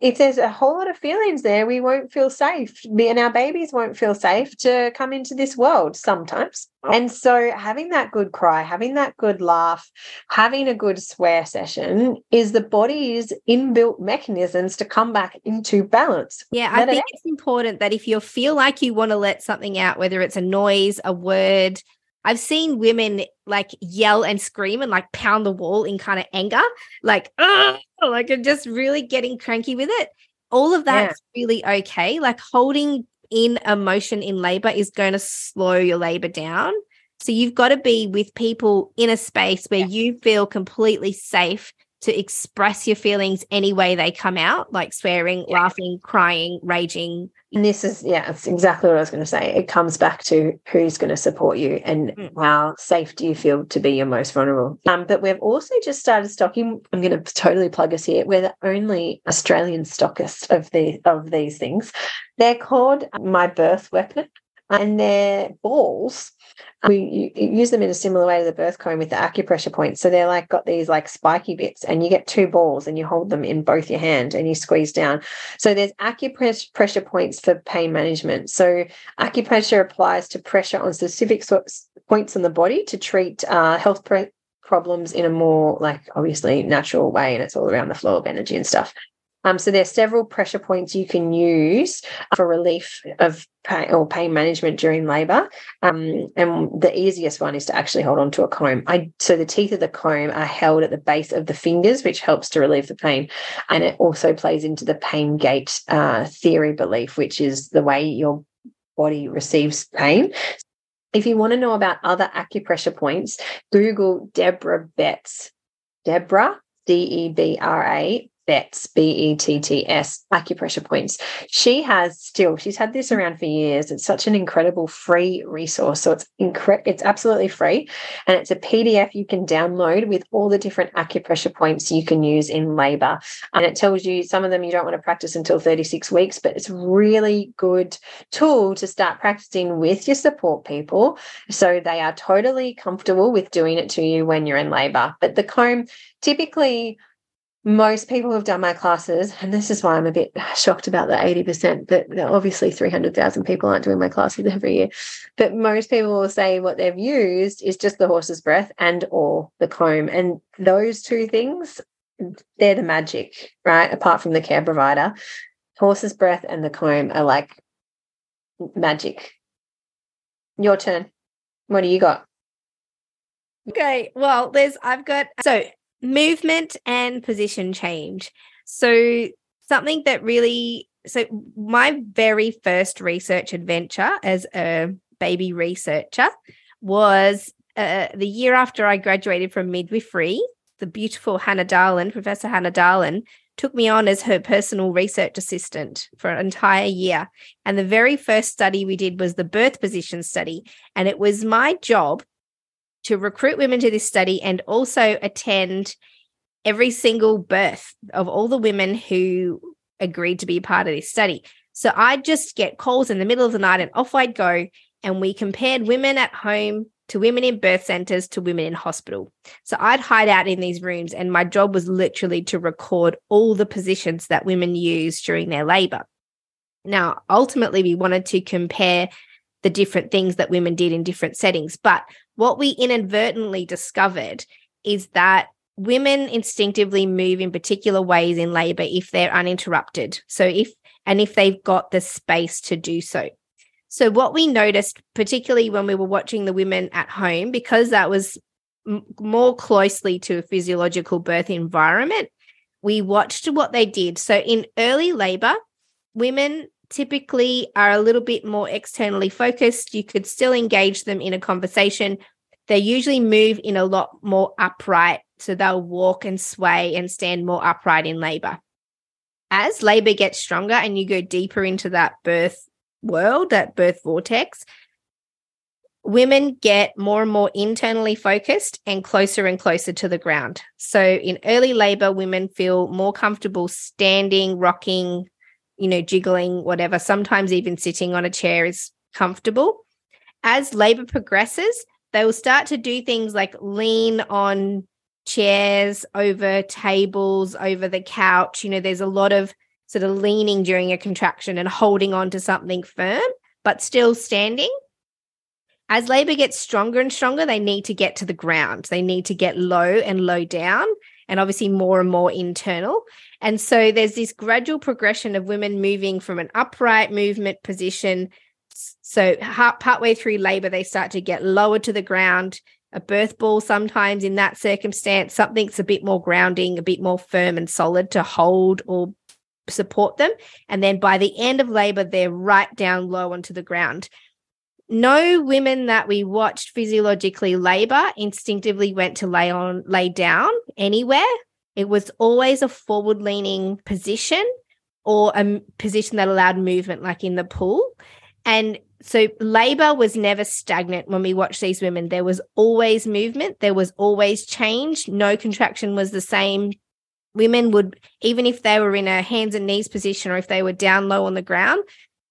if there's a whole lot of feelings there, we won't feel safe. Me and our babies won't feel safe to come into this world sometimes. And so, having that good cry, having that good laugh, having a good swear session is the body's inbuilt mechanisms to come back into balance. Yeah, I think it's important that if you feel like you want to let something out, whether it's a noise, a word, I've seen women like yell and scream and like pound the wall in kind of anger, like, oh, like and just really getting cranky with it. All of that's yeah. really okay. Like holding in emotion in labor is going to slow your labor down. So you've got to be with people in a space where yeah. you feel completely safe to express your feelings any way they come out, like swearing, yeah. laughing, crying, raging. And this is, yeah, it's exactly what I was going to say. It comes back to who's going to support you and mm. how safe do you feel to be your most vulnerable. Um, but we've also just started stocking. I'm going to totally plug us here. We're the only Australian stockist of the of these things. They're called My Birth Weapon and they're balls. We use them in a similar way to the birth comb with the acupressure points. So they're like got these like spiky bits, and you get two balls and you hold them in both your hand and you squeeze down. So there's acupressure points for pain management. So acupressure applies to pressure on specific points on the body to treat uh, health problems in a more like obviously natural way, and it's all around the flow of energy and stuff. Um, so are several pressure points you can use for relief of pain or pain management during labour. Um, and the easiest one is to actually hold on to a comb. I so the teeth of the comb are held at the base of the fingers, which helps to relieve the pain. And it also plays into the pain gate uh, theory belief, which is the way your body receives pain. If you want to know about other acupressure points, Google Debra Betts. Debra, D E B R A Betts, B E T T S, acupressure points. She has still, she's had this around for years. It's such an incredible free resource. So it's incre- it's absolutely free. And it's a PDF you can download with all the different acupressure points you can use in labor. And it tells you some of them you don't want to practice until 36 weeks, but it's a really good tool to start practicing with your support people. So they are totally comfortable with doing it to you when you're in labor. But the comb typically most people who've done my classes, and this is why I'm a bit shocked about the 80%, but obviously 300,000 people aren't doing my classes every year. But most people will say what they've used is just the horse's breath and or the comb. And those two things, they're the magic, right? Apart from the care provider. Horse's breath and the comb are like magic. Your turn. What do you got? Okay, well, there's I've got so movement and position change. So, something that really, so my very first research adventure as a baby researcher was uh, the year after I graduated from midwifery. The beautiful Hannah Dahlen, Professor Hannah Dahlen, took me on as her personal research assistant for an entire year. And the very first study we did was the birth position study. And it was my job to recruit women to this study and also attend every single birth of all the women who agreed to be part of this study. So I'd just get calls in the middle of the night and off I'd go. And we compared women at home to women in birth centers to women in hospital. So I'd hide out in these rooms, and my job was literally to record all the positions that women use during their labor. Now, ultimately, we wanted to compare the different things that women did in different settings. But what we inadvertently discovered is that women instinctively move in particular ways in labor if they're uninterrupted. So if and if they've got the space to do so. So what we noticed particularly when we were watching the women at home because that was m- more closely to a physiological birth environment, we watched what they did. So in early labor, women typically are a little bit more externally focused. You could still engage them in a conversation. They usually move in a lot more upright. So they'll walk and sway and stand more upright in labor. As labor gets stronger and you go deeper into that birth world, that birth vortex, women get more and more internally focused and closer and closer to the ground. So in early labor, women feel more comfortable standing, rocking, you know, jiggling, whatever. Sometimes even sitting on a chair is comfortable. As labor progresses, they will start to do things like lean on chairs, over tables, over the couch. You know, there's a lot of sort of leaning during a contraction and holding on to something firm, but still standing. As labor gets stronger and stronger, they need to get to the ground. They need to get low and low down, and obviously more and more internal. And so there's this gradual progression of women moving from an upright movement position. So partway through labor, they start to get lower to the ground. A birth ball, sometimes in that circumstance, something's a bit more grounding, a bit more firm and solid to hold or support them. And then by the end of labor, they're right down low onto the ground. No women that we watched physiologically labor instinctively went to lay on, lay down anywhere it was always a forward leaning position or a position that allowed movement, like in the pool. And so labor was never stagnant when we watched these women. There was always movement, there was always change. No contraction was the same. Women would, even if they were in a hands and knees position or if they were down low on the ground,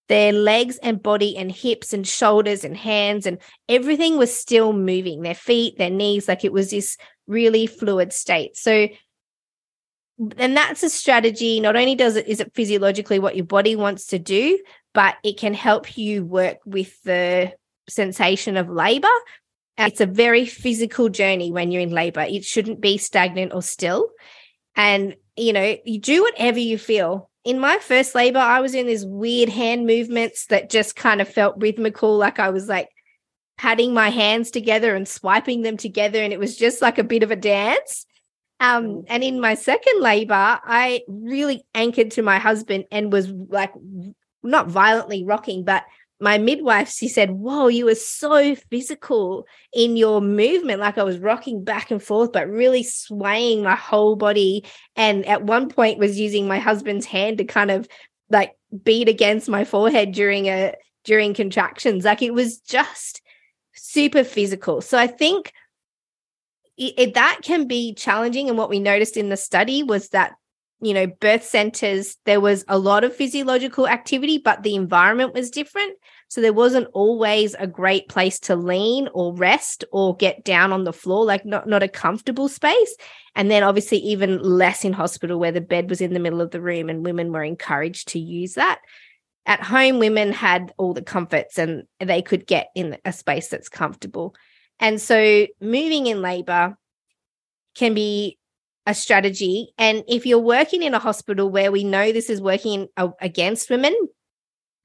their legs and body and hips and shoulders and hands and everything was still moving their feet, their knees, like it was this really fluid state. So and that's a strategy not only does it is it physiologically what your body wants to do but it can help you work with the sensation of labor. It's a very physical journey when you're in labor. It shouldn't be stagnant or still. And you know you do whatever you feel. In my first labor i was in these weird hand movements that just kind of felt rhythmical like i was like patting my hands together and swiping them together and it was just like a bit of a dance um, mm. and in my second labor, I really anchored to my husband and was like not violently rocking, but my midwife, she said, Whoa, you were so physical in your movement. Like I was rocking back and forth, but really swaying my whole body. And at one point was using my husband's hand to kind of like beat against my forehead during a during contractions. Like it was just super physical. So I think it, it, that can be challenging. And what we noticed in the study was that you know, birth centers, there was a lot of physiological activity, but the environment was different. So there wasn't always a great place to lean or rest or get down on the floor, like not, not a comfortable space. And then obviously, even less in hospital where the bed was in the middle of the room and women were encouraged to use that. At home, women had all the comforts and they could get in a space that's comfortable. And so moving in labor can be a strategy. And if you're working in a hospital where we know this is working against women,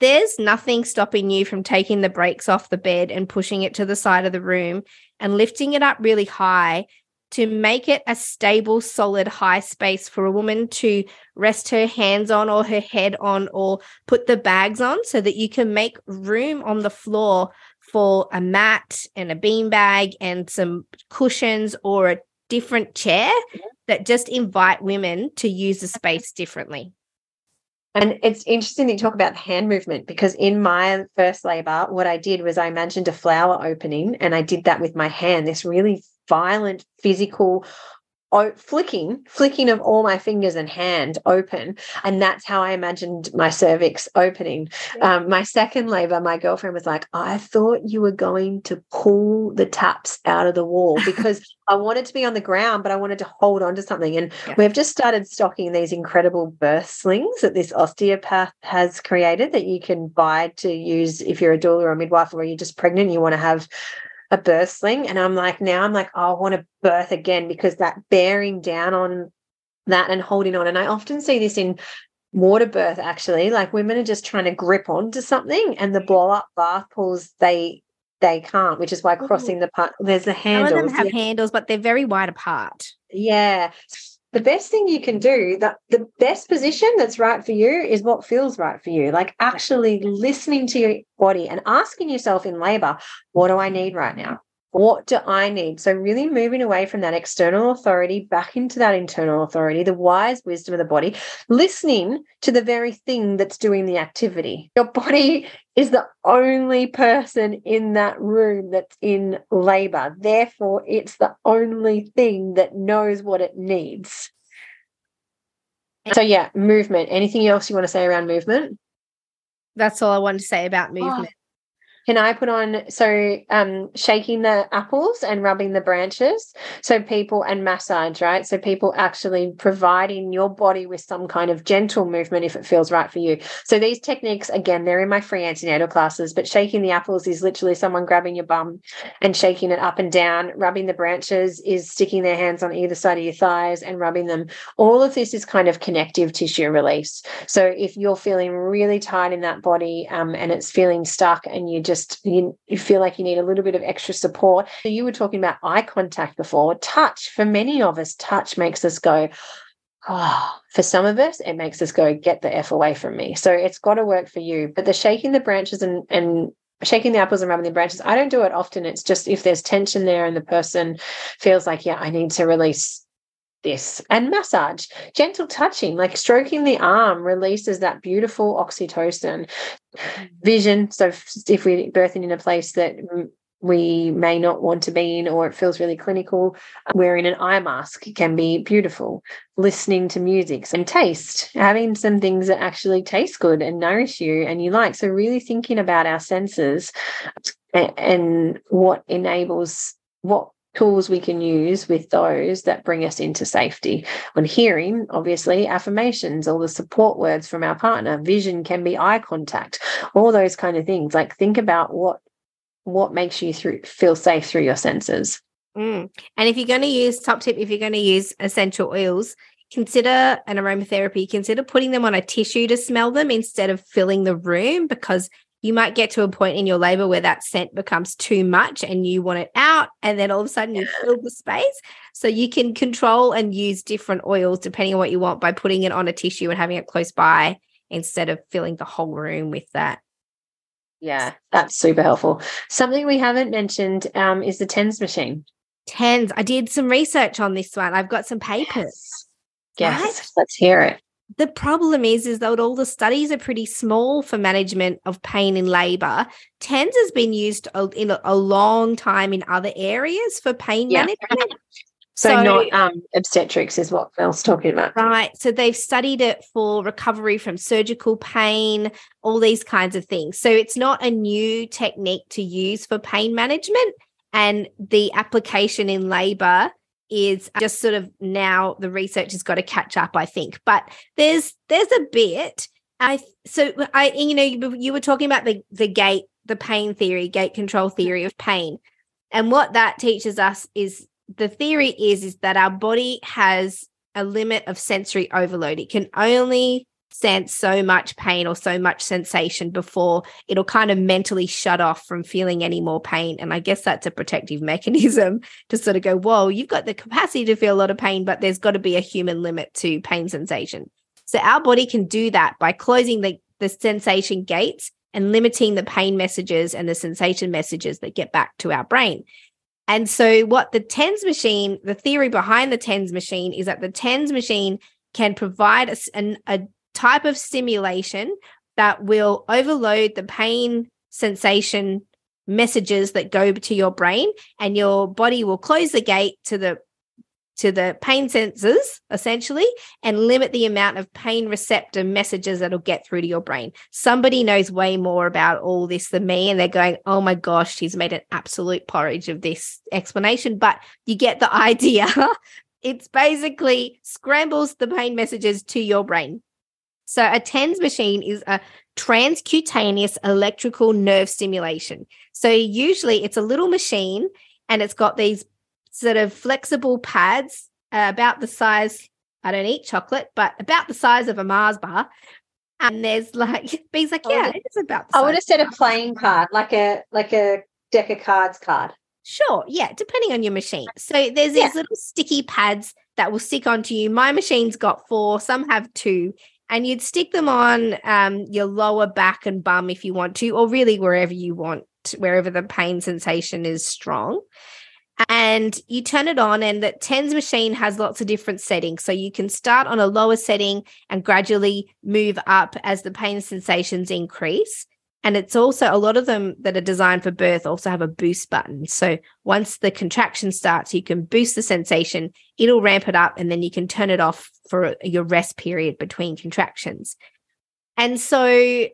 there's nothing stopping you from taking the brakes off the bed and pushing it to the side of the room and lifting it up really high to make it a stable, solid, high space for a woman to rest her hands on or her head on or put the bags on so that you can make room on the floor for a mat and a bean bag and some cushions or a different chair that just invite women to use the uh-huh. space differently. And it's interesting that you talk about the hand movement because in my first labor, what I did was I imagined a flower opening and I did that with my hand, this really violent physical oh, flicking, flicking of all my fingers and hand open. And that's how I imagined my cervix opening. Um, my second labor, my girlfriend was like, I thought you were going to pull the taps out of the wall <laughs> because I wanted to be on the ground, but I wanted to hold on to something. And yeah. we've just started stocking these incredible birth slings that this osteopath has created that you can buy to use if you're a doula or a midwife or you're just pregnant, and you want to have a birth sling. And I'm like, now I'm like, oh, I want to birth again because that bearing down on that and holding on. And I often see this in water birth actually like women are just trying to grip onto something and the mm-hmm. blow up bath pools they they can't which is why mm-hmm. crossing the part there's the handles some of them have yeah. handles but they're very wide apart yeah the best thing you can do that the best position that's right for you is what feels right for you. Like actually listening to your body and asking yourself in labor what do i need right now what do I need? So, really moving away from that external authority back into that internal authority, the wise wisdom of the body, listening to the very thing that's doing the activity. Your body is the only person in that room that's in labor. Therefore, it's the only thing that knows what it needs. So, yeah, movement. Anything else you want to say around movement? That's all I wanted to say about oh, movement. Can I put on so um shaking the apples and rubbing the branches? So people and massage, right? So people actually providing your body with some kind of gentle movement if it feels right for you. So these techniques, again, they're in my free antenatal classes, but shaking the apples is literally someone grabbing your bum and shaking it up and down. Rubbing the branches is sticking their hands on either side of your thighs and rubbing them. All of this is kind of connective tissue release. So if you're feeling really tight in that body um, and it's feeling stuck and you just just you, you feel like you need a little bit of extra support. You were talking about eye contact before. Touch, for many of us, touch makes us go, oh, for some of us, it makes us go, get the F away from me. So it's got to work for you. But the shaking the branches and, and shaking the apples and rubbing the branches, I don't do it often. It's just if there's tension there and the person feels like, yeah, I need to release this and massage gentle touching like stroking the arm releases that beautiful oxytocin mm. vision. So if we're birthing in a place that we may not want to be in or it feels really clinical wearing an eye mask can be beautiful. Listening to music and taste having some things that actually taste good and nourish you and you like. So really thinking about our senses and what enables what tools we can use with those that bring us into safety. On hearing, obviously, affirmations, all the support words from our partner, vision can be eye contact, all those kind of things. Like think about what what makes you through feel safe through your senses. Mm. And if you're going to use top tip, if you're going to use essential oils, consider an aromatherapy, consider putting them on a tissue to smell them instead of filling the room because you might get to a point in your labor where that scent becomes too much and you want it out and then all of a sudden you fill the space so you can control and use different oils depending on what you want by putting it on a tissue and having it close by instead of filling the whole room with that Yeah, that's super helpful. Something we haven't mentioned um, is the TENS machine. TENS. I did some research on this one. I've got some papers. Yes, yes. Right? let's hear it. The problem is, is that all the studies are pretty small for management of pain in labor. TENS has been used in a long time in other areas for pain yeah. management. <laughs> So, so, not um, obstetrics is what Mel's talking about. Right. So they've studied it for recovery from surgical pain, all these kinds of things. So it's not a new technique to use for pain management. And the application in labor is just sort of now the research has got to catch up, I think. But there's there's a bit. I so I you know you were talking about the the gate, the pain theory, gate control theory of pain. And what that teaches us is the theory is is that our body has a limit of sensory overload. It can only sense so much pain or so much sensation before it'll kind of mentally shut off from feeling any more pain. And I guess that's a protective <laughs> mechanism to sort of go, whoa, you've got the capacity to feel a lot of pain, but there's got to be a human limit to pain sensation. So our body can do that by closing the, the sensation gates and limiting the pain messages and the sensation messages that get back to our brain. And so, what the TENS machine, the theory behind the TENS machine is that the TENS machine can provide a, an, a type of stimulation that will overload the pain sensation messages that go to your brain, and your body will close the gate to the to the pain sensors essentially and limit the amount of pain receptor messages that'll get through to your brain. Somebody knows way more about all this than me, and they're going, Oh my gosh, she's made an absolute porridge of this explanation. But you get the <laughs> idea. it's basically scrambles the pain messages to your brain. So a TENS machine is a transcutaneous electrical nerve stimulation. So usually it's a little machine and it's got these sort of flexible pads uh, about the size. I don't eat chocolate, but about the size of a Mars bar. And there's <laughs> like, B's like, yeah, it's about. I would have said a playing card, like a like a deck of cards card. Sure, yeah, depending on your machine. So there's these yeah. little sticky pads that will stick onto you. My machine's got four, some have two, and you'd stick them on um, your lower back and bum if you want to, or really wherever you want, wherever the pain sensation is strong. And you turn it on and the tens machine has lots of different settings. So you can start on a lower setting and gradually move up as the pain sensations increase and it's also a lot of them that are designed for birth also have a boost button. So once the contraction starts you can boost the sensation. It'll ramp it up and then you can turn it off for your rest period between contractions. And so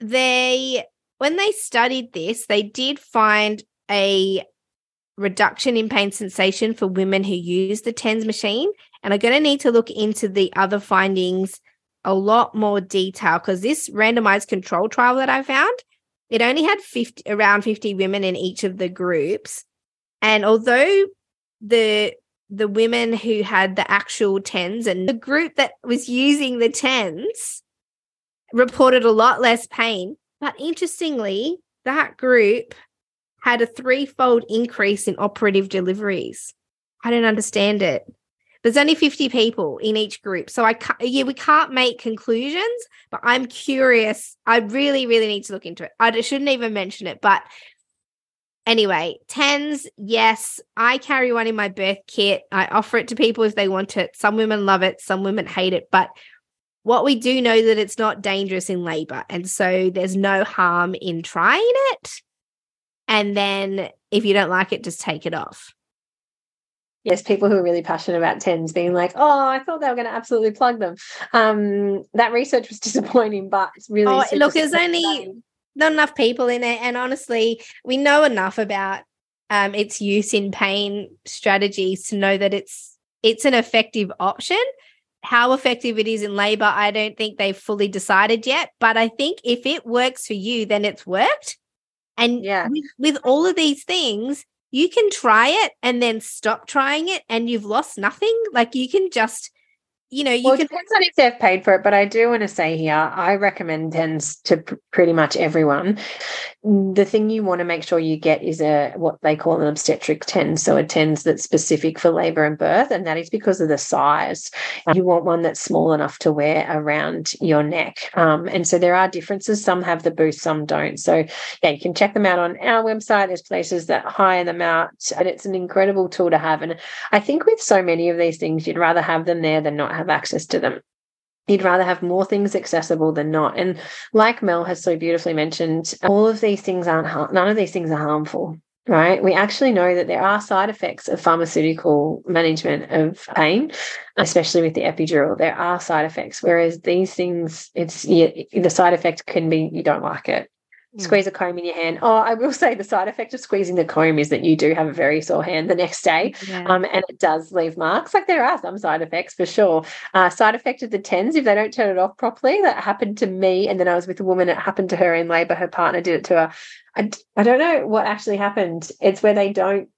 they when they studied this they did find a reduction in pain sensation for women who use the TENS machine. And I'm going to need to look into the other findings a lot more detail because this randomized control trial that I found, it only had 50 around 50 women in each of the groups. And although the the women who had the actual tens and the group that was using the tens reported a lot less pain. But interestingly, that group had a threefold increase in operative deliveries. I don't understand it. There's only 50 people in each group. So I can't, yeah, we can't make conclusions, but I'm curious. I really, really need to look into it. I shouldn't even mention it, but anyway, tens, yes, I carry one in my birth kit. I offer it to people if they want it. Some women love it, some women hate it, but what we do know that it's not dangerous in labor. And so there's no harm in trying it. And then if you don't like it, just take it off. Yes, people who are really passionate about tens being like, oh, I thought they were going to absolutely plug them. Um, that research was <laughs> disappointing, but it's really. Oh, look, there's only not enough people in it. And honestly, we know enough about um, its use in pain strategies to know that it's it's an effective option. How effective it is in labor, I don't think they've fully decided yet. But I think if it works for you, then it's worked. And yeah. with, with all of these things, you can try it and then stop trying it and you've lost nothing. Like you can just you know, you well, can. It depends on if they've paid for it, but I do want to say here, I recommend TENS to pr- pretty much everyone. The thing you want to make sure you get is a what they call an obstetric TENS, so a TENS that's specific for labour and birth, and that is because of the size. You want one that's small enough to wear around your neck, um, and so there are differences. Some have the boost, some don't. So yeah, you can check them out on our website. There's places that hire them out, and it's an incredible tool to have. And I think with so many of these things, you'd rather have them there than not have access to them. You'd rather have more things accessible than not. And like Mel has so beautifully mentioned, all of these things aren't, none of these things are harmful right? We actually know that there are side effects of pharmaceutical management of pain, especially with the epidural. There are side effects, whereas these things, it's the side effect can be you don't like it. Squeeze a comb in your hand. Oh, I will <laughs> say the side effect of squeezing the comb is that you do have a very sore hand the next day. Yeah. Um, and it does leave marks. Like there are some side effects for sure. Uh, side effect of the TENS, if they don't turn it off properly, that happened to me. And then I was with a woman, it happened to her in labor. Her partner did it to her. I, I don't know what actually happened. It's where they don't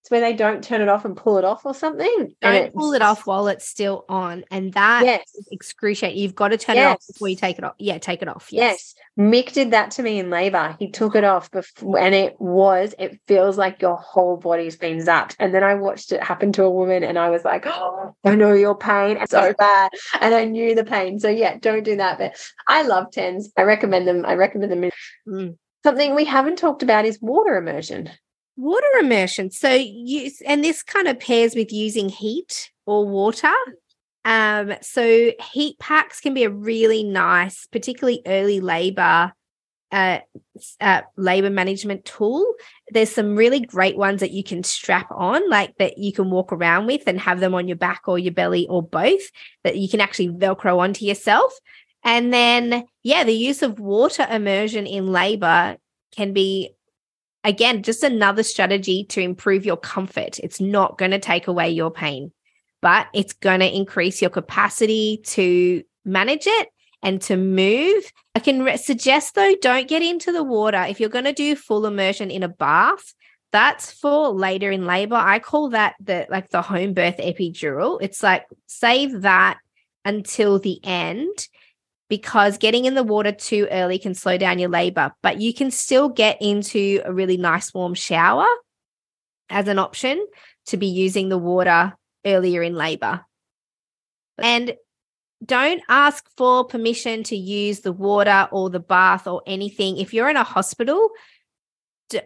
it's where they don't turn it off and pull it off or something. Don't pull it off while it's still on. And that yes. excruciating. You've got to turn yes. it off before you take it off. Yeah, take it off. Yes. yes. Mick did that to me in labor. He took it off before, and it was, it feels like your whole body's been zapped. And then I watched it happen to a woman and I was like, oh, <gasps> I know your pain. It's so bad. And I knew the pain. So yeah, don't do that. But I love TENS. I recommend them. I recommend them. Mm. Something we haven't talked about is water immersion water immersion. So you and this kind of pairs with using heat or water. Um, so heat packs can be a really nice, particularly early labor uh, uh, labor management tool. There's some really great ones that you can strap on, like that you can walk around with and have them on your back or your belly or both, that you can actually Velcro onto yourself. And then, yeah, the use of water immersion in labor can be again, just another strategy to improve your comfort. It's not going to take away your pain, but it's going to increase your capacity to manage it and to move. I can re- suggest though, don't get into the water. If you're going to do full immersion in a bath, that's for later in labor. I call that the like the home birth epidural. It's like save that until the end because getting in the water too early can slow down your labor, but you can still get into a really nice warm shower as an option to be using the water earlier in labor. And don't ask for permission to use the water or the bath or anything. If you're in a hospital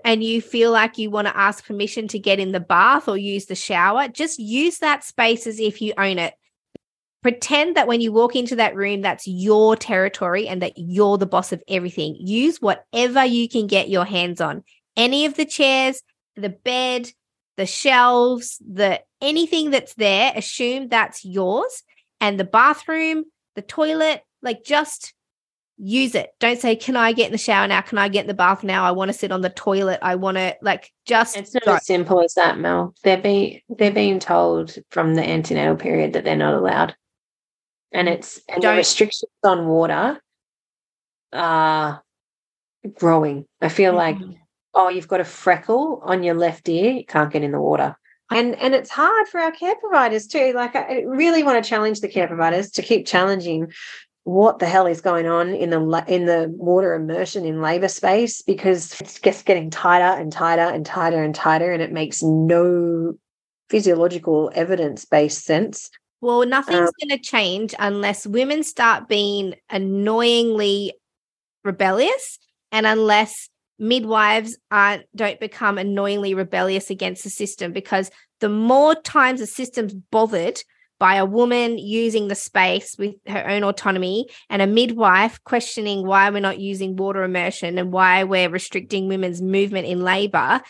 and you feel like you want to ask permission to get in the bath or use the shower, just use that space as if you own it pretend that when you walk into that room, that's your territory and that you're the boss of everything. Use whatever you can get your hands on. Any of the chairs, the bed, the shelves, the anything that's there, assume that's yours. And the bathroom, the toilet, like just use it. Don't say, Can I get in the shower now? Can I get in the bath now? I want to sit on the toilet. I want to like just it's not go. as simple as that, Mel. They're being they're being told from the antenatal period that they're not allowed and it's and the restrictions on water are growing. I feel mm-hmm. like oh, you've got a freckle on your left ear, you can't get in the water. And and it's hard for our care providers too. Like I really want to challenge the care providers to keep challenging what the hell is going on in the in the water immersion in labor space because it's just getting tighter and tighter and tighter and tighter and it makes no physiological evidence based sense well, nothing's um, going to change unless women start being annoyingly rebellious and unless midwives aren't don't become annoyingly rebellious against the system because the more times the system's bothered by a woman using the space with her own autonomy and a midwife questioning why we're not using water immersion and why we're restricting women's movement in labor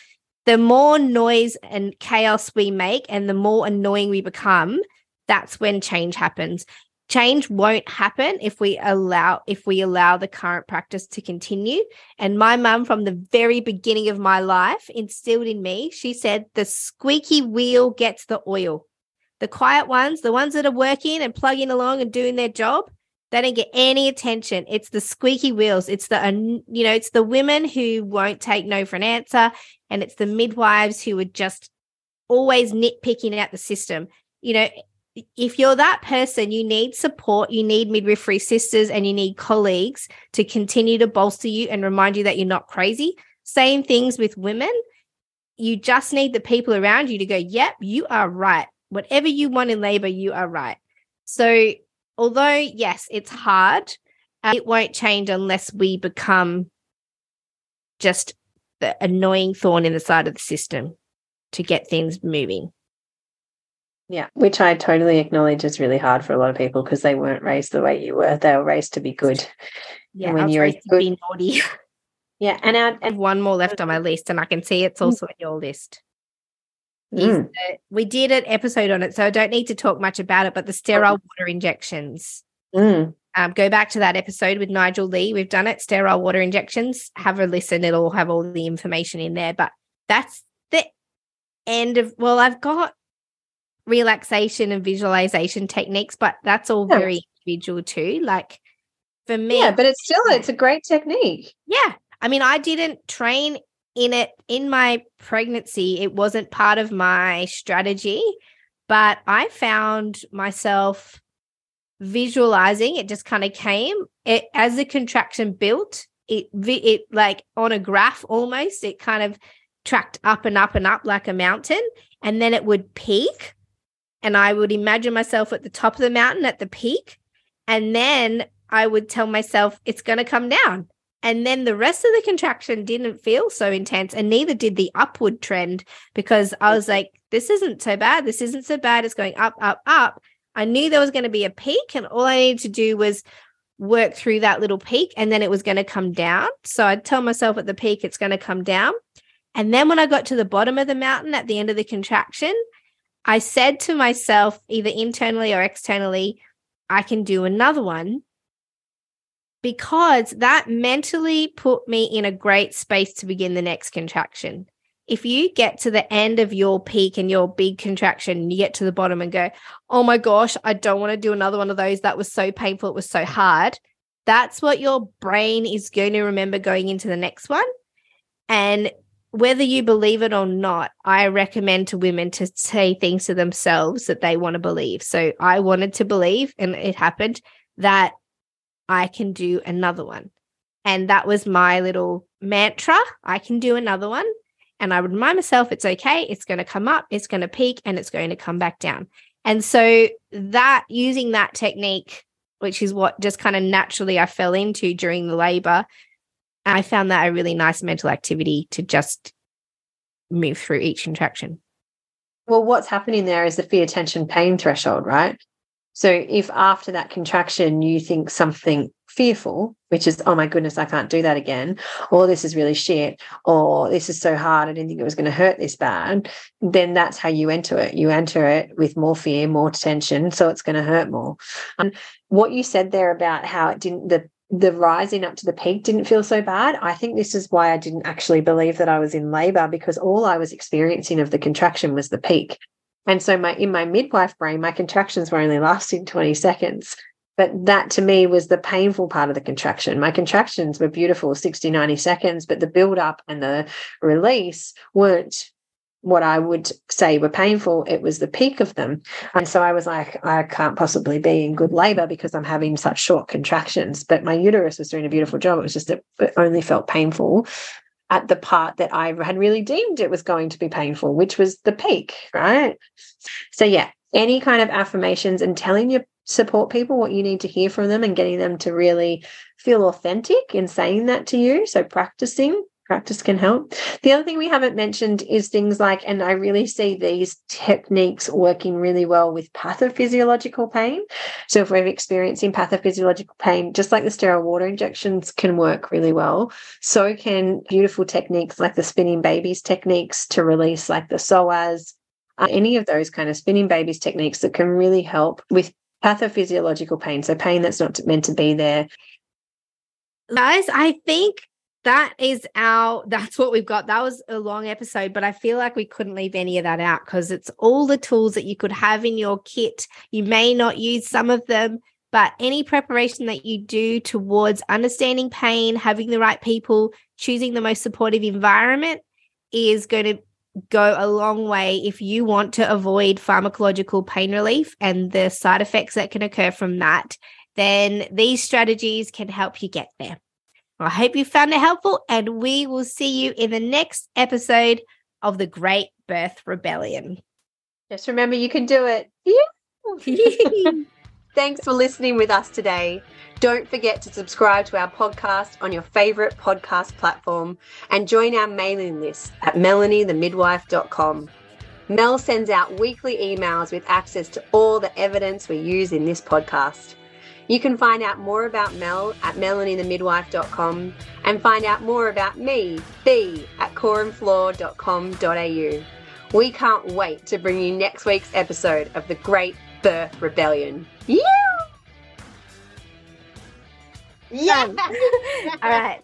the more noise and chaos we make and the more annoying we become that's when change happens. Change won't happen if we allow if we allow the current practice to continue. And my mum from the very beginning of my life instilled in me she said the squeaky wheel gets the oil. The quiet ones the ones that are working and plugging along and doing their job they don't get any attention. It's the squeaky wheels. It's the you know it's the women who won't take no for an answer and it's the midwives who are just always nitpicking at the system. You know if you're that person, you need support, you need midwifery sisters, and you need colleagues to continue to bolster you and remind you that you're not crazy. Same things with women. You just need the people around you to go, yep, you are right. Whatever you want in labor, you are right. So, although, yes, it's hard, uh, it won't change unless we become just the annoying thorn in the side of the system to get things moving. Yeah, which I totally acknowledge is really hard for a lot of people because they weren't raised the way you were. They were raised to be good. Yeah, when you're good, to be naughty. <laughs> Yeah, and our, and one more left on my list, and I can see it's mm. also in your list. Mm. we did an episode on it, so I don't need to talk much about it. But the sterile water injections. Mm. Um, go back to that episode with Nigel Lee. We've done it. Sterile water injections. Have a listen. It'll have all the information in there. But that's the end of. Well, I've got relaxation and visualization techniques, but that's all yeah. very individual too. Like for me, yeah, but it's still it's a great technique. Yeah, I mean, I didn't train in it in my pregnancy. It wasn't part of my strategy, but I found myself visualizing. It just kind of came it as the contraction built. It it like on a graph almost. It kind of tracked up and up and up like a mountain, and then it would peak. And I would imagine myself at the top of the mountain at the peak. And then I would tell myself it's going to come down. And then the rest of the contraction didn't feel so intense, and neither did the upward trend because I was like, this isn't so bad. This isn't so bad. It's going up, up, up. I knew there was going to be a peak, and all I needed to do was work through that little peak, and then it was going to come down. So I'd tell myself at the peak, it's going to come down. And then when I got to the bottom of the mountain at the end of the contraction, I said to myself, either internally or externally, I can do another one because that mentally put me in a great space to begin the next contraction. If you get to the end of your peak and your big contraction, you get to the bottom and go, Oh my gosh, I don't want to do another one of those. That was so painful. It was so hard. That's what your brain is going to remember going into the next one. And whether you believe it or not, I recommend to women to say things to themselves that they want to believe. So I wanted to believe, and it happened, that I can do another one. And that was my little mantra I can do another one. And I would remind myself it's okay. It's going to come up, it's going to peak, and it's going to come back down. And so that using that technique, which is what just kind of naturally I fell into during the labor, I found that a really nice mental activity to just move through each contraction. Well, what's happening there is the fear, tension, pain threshold, right? So if after that contraction you think something fearful, which is, oh my goodness, I can't do that again, or this is really shit, or this is so hard, I didn't think it was going to hurt this bad, then that's how you enter it. You enter it with more fear, more tension, so it's going to hurt more. And what you said there about how it didn't, the the rising up to the peak didn't feel so bad. I think this is why I didn't actually believe that I was in labor because all I was experiencing of the contraction was the peak. And so my in my midwife brain, my contractions were only lasting 20 seconds. But that to me was the painful part of the contraction. My contractions were beautiful, 60, 90 seconds, but the build up and the release weren't what I would say were painful. It was the peak of them. And so I was like, I can't possibly be in good labor because I'm having such short contractions. But my uterus was doing a beautiful job. It was just, that it only felt painful at the part that I had really deemed it was going to be painful, which was the peak, right? So, yeah, any kind of affirmations and telling your support people what you need to hear from them and getting them to really feel authentic in saying that to you. So, practicing practice can help. The other thing we haven't mentioned is things like, and I really see these techniques working really well with pathophysiological pain. So if we're experiencing pathophysiological pain, just like the sterile water injections can work really well, so can beautiful techniques like the spinning babies techniques to release like the psoas, uh, any of those kind of spinning babies techniques that can really help with pathophysiological pain. So pain that's not meant to be there. Guys, I think that is our <laughs> that's what we've got that was a long episode but i feel like we couldn't leave any of that out because it's all the tools that you could have in your kit you may not use some of them but any preparation that you do towards understanding pain having the right people choosing the most supportive environment is going to go a long way if you want to avoid pharmacological pain relief and the side effects that can occur from that. Then these strategies can help you get there. I hope you found it helpful, and we will see you in the next episode of the Great Birth Rebellion. Just remember you can do it. Yeah. <laughs> Thanks for listening with us today. Don't forget to subscribe to our podcast on your favorite podcast platform and join our mailing list at melaniethemidwife.com. Mel sends out weekly emails with access to all the evidence we use in this podcast. You can find out more about Mel at melaniethemidwife.com and find out more about me, B, at coreandfloor.com.au. We can't wait to bring you next week's episode of The Great Birth Rebellion. Yeah! Yeah! <laughs> All right.